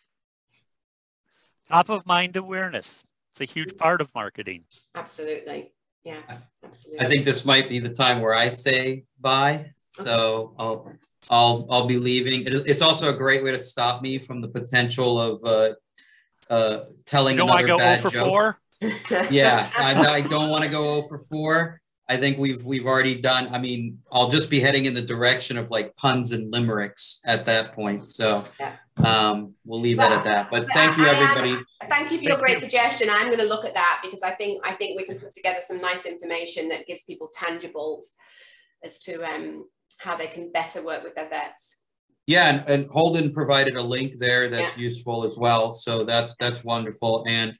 top of mind awareness it's a huge part of marketing
Absolutely. Yeah, absolutely.
I think this might be the time where I say bye. So I'll I'll I'll be leaving. It's also a great way to stop me from the potential of uh, uh, telling
You don't want
another
to go
bad
0 for
joke.
4?
Yeah, I, I don't want to go 0 for 4. I think we've we've already done. I mean, I'll just be heading in the direction of like puns and limericks at that point. So um, we'll leave that at that. But thank you,
am-
everybody.
Thank you for your great suggestion. I'm going to look at that because I think I think we can put together some nice information that gives people tangibles as to um, how they can better work with their vets.
Yeah, and, and Holden provided a link there that's useful as well. So that's that's wonderful. And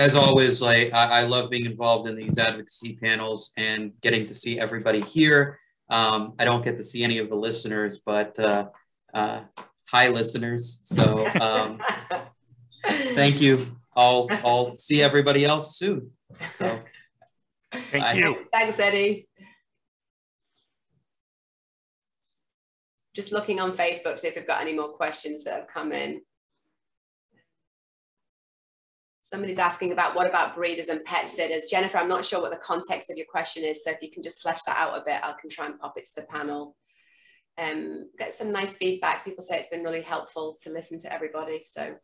as always, like I, I love being involved in these advocacy panels and getting to see everybody here. Um, I don't get to see any of the listeners, but uh, uh, hi, listeners. So um, thank you. I'll I'll see everybody else soon. So
Thank
I-
you.
Thanks, Eddie. Just looking on Facebook to see if we've got any more questions that have come in. Somebody's asking about what about breeders and pet sitters? Jennifer, I'm not sure what the context of your question is, so if you can just flesh that out a bit, I can try and pop it to the panel. Um, get some nice feedback. People say it's been really helpful to listen to everybody, so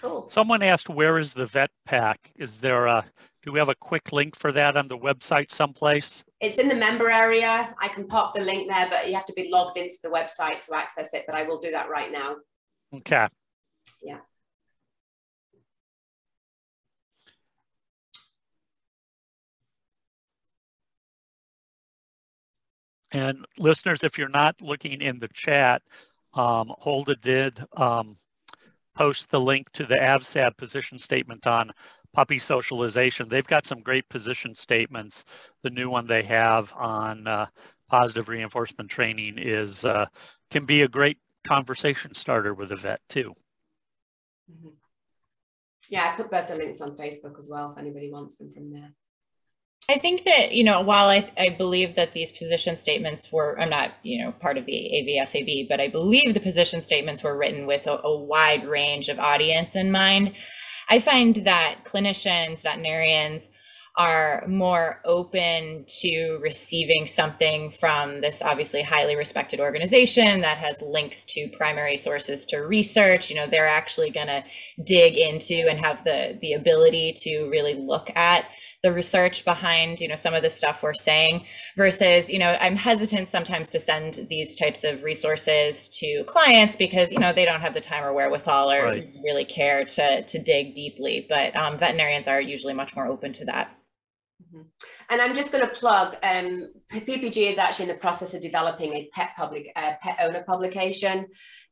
cool.
Someone asked, where is the vet pack? Is there a, do we have a quick link for that on the website someplace?
It's in the member area. I can pop the link there, but you have to be logged into the website to access it, but I will do that right now.
Okay.
Yeah.
And listeners, if you're not looking in the chat, um, Holden did um, post the link to the AVSAB position statement on puppy socialization. They've got some great position statements. The new one they have on uh, positive reinforcement training is uh, can be a great conversation starter with a vet too.
Mhm. Yeah, I put both the links on Facebook as well if anybody wants them from there.
I think that, you know, while I, I believe that these position statements were, I'm not, you know, part of the AVSAB, but I believe the position statements were written with a, a wide range of audience in mind. I find that clinicians, veterinarians are more open to receiving something from this obviously highly respected organization that has links to primary sources to research. You know, they're actually going to dig into and have the the ability to really look at the research behind you know some of the stuff we're saying versus you know i'm hesitant sometimes to send these types of resources to clients because you know they don't have the time or wherewithal or
Right.
really care to to dig deeply. But um, veterinarians are usually much more open to that.
And I'm just going to plug, um, PPG is actually in the process of developing a pet public, uh, pet owner publication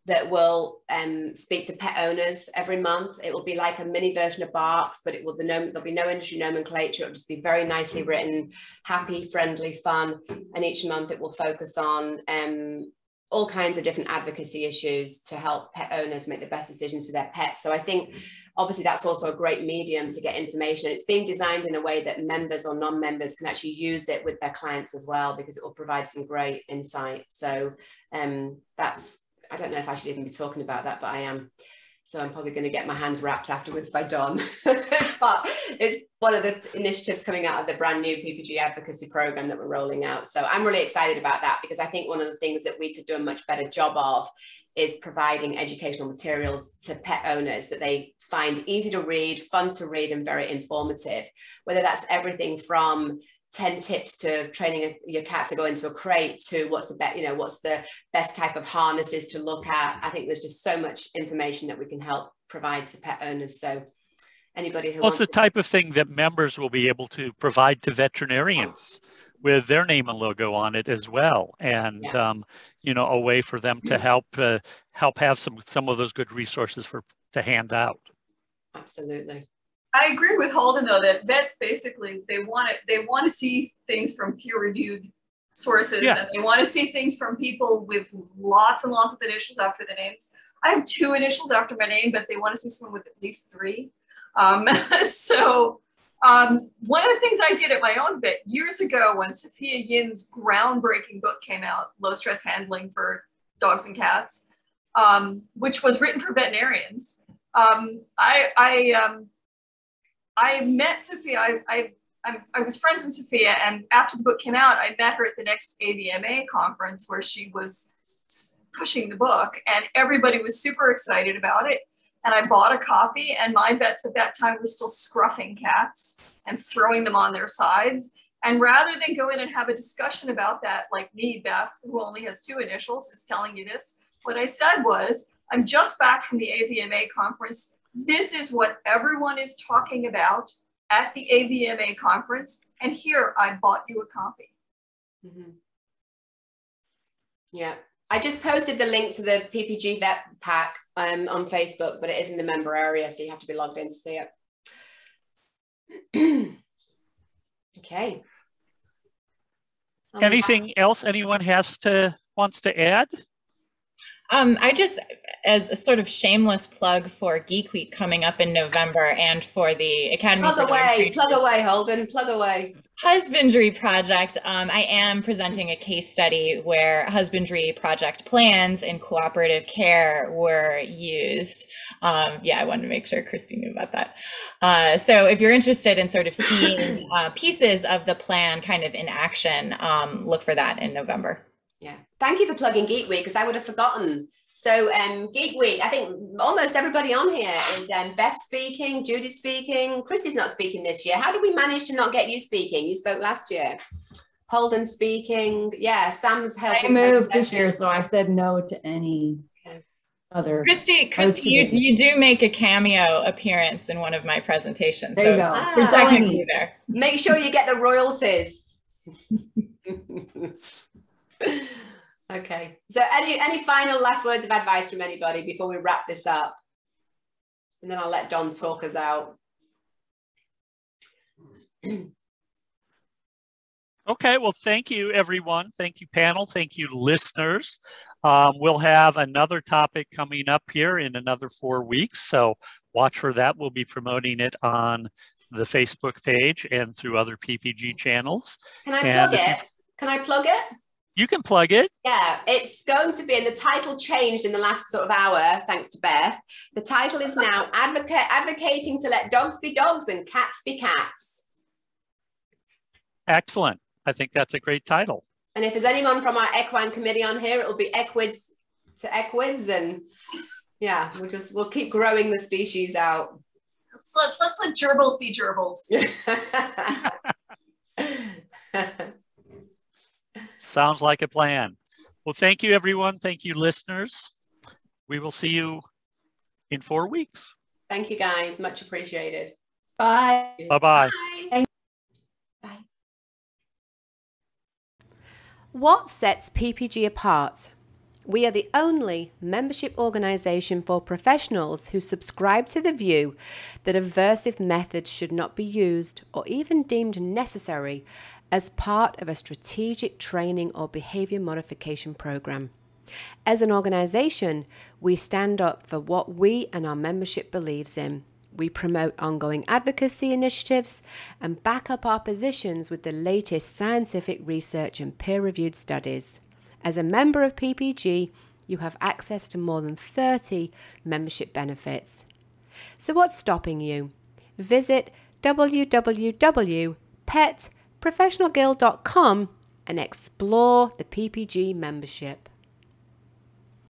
that will um, speak to pet owners every month. It will be like a mini version of Barks, but it will, the nom- there'll be no industry nomenclature. It'll just be very nicely written, happy, friendly, fun. And each month it will focus on um, all kinds of different advocacy issues to help pet owners make the best decisions for their pets. So I think obviously that's also a great medium to get information. It's being designed in a way that members or non-members can actually use it with their clients as well, because it will provide some great insight. So um, that's, I don't know if I should even be talking about that, but I am. So I'm probably going to get my hands wrapped afterwards by Don. but it's one of the initiatives coming out of the brand new PPG advocacy program that we're rolling out. So I'm really excited about that because I think one of the things that we could do a much better job of is providing educational materials to pet owners that they find easy to read, fun to read, and very informative. Whether that's everything from 10 tips to training a, your cat to go into a crate to what's the best, you know, what's the best type of harnesses to look at. I think there's just so much information that we can help provide to pet owners. So anybody who wants
the type of thing that members will be able to provide to veterinarians with their name and logo on it as well. And,
Yeah.
um, you know, a way for them to help, uh, help have some, some of those good resources for, to hand out.
absolutely.
I agree with Holden though that vets basically they want to they want to see things from peer reviewed sources
Yeah.
and they want to see things from people with lots and lots of initials after the names. I have two initials after my name, but they want to see someone with at least three. Um, so um, one of the things I did at my own vet years ago when Sophia Yin's groundbreaking book came out, Low Stress Handling for Dogs and Cats, um, which was written for veterinarians. Um, I I um, I met Sophia. I, I I'm, I was friends with Sophia, and after the book came out, I met her at the next AVMA conference where she was pushing the book, and everybody was super excited about it. And I bought a copy, and my vets at that time were still scruffing cats and throwing them on their sides. And rather than go in and have a discussion about that, like me, Beth, who only has two initials, is telling you this, what I said was, I'm just back from the AVMA conference. This is what everyone is talking about at the AVMA conference. And here, I bought you a copy.
Mm-hmm. Yeah. I just posted the link to the PPG vet pack um, on Facebook, but it is in the member area, so you have to be logged in to see it. okay.
Anything else anyone has to wants to add?
Um, I just, as a sort of shameless plug for Geek Week coming up in November and for the Academy.
Plug away, plug away, Holden, plug away.
Husbandry Project. Um, I am presenting a case study where husbandry project plans and cooperative care were used. Um, yeah, I wanted to make sure Christy knew about that. Uh, so if you're interested in sort of seeing uh, pieces of the plan kind of in action, um, look for that in November.
Yeah. Thank you for plugging Geek Week because I would have forgotten. So um, Geek Week, I think almost everybody on here is um, Beth speaking, Judy speaking, Christy's not speaking this year. How did we manage to not get you speaking? You spoke last year. Holden speaking. Yeah, Sam's helping.
I moved this year, so I said no to any other.
Christy, Christy, you, you do make a cameo appearance in one of my presentations.
There
so
you go.
Ah, there.
Make sure you get the royalties. okay. So any any final last words of advice from anybody before we wrap this up? And then I'll let Don talk us out.
Okay, well, thank you, everyone. Thank you, panel. Thank you, listeners. Um, we'll have another topic coming up here in another four weeks, so watch for that. We'll be promoting it on the Facebook page and through other PPG channels.
Can I plug it? Can I plug it?
You can plug it.
Yeah, it's going to be, and the title changed in the last sort of hour, thanks to Beth. The title is now Advocate, Advocating to Let Dogs Be Dogs and Cats Be Cats.
Excellent. I think that's a great title.
And if there's anyone from our equine committee on here, it'll be equids to equids. And yeah, we'll just, we'll keep growing the species out.
Let's let, let's let gerbils be gerbils.
Sounds like a plan. Well, thank you, everyone. Thank you, listeners. We will see you in four weeks.
Thank you, guys. Much appreciated.
Bye.
Bye-bye.
Bye. Bye. What sets PPG apart? We are the only membership organisation for professionals who subscribe to the view that aversive methods should not be used or even deemed necessary as part of a strategic training or behaviour modification program. As an organisation, we stand up for what we and our membership believes in. We promote ongoing advocacy initiatives and back up our positions with the latest scientific research and peer reviewed studies. As a member of PPG, you have access to more than 30 membership benefits. So, what's stopping you? Visit www.petprofessionalguild.com and explore the PPG membership.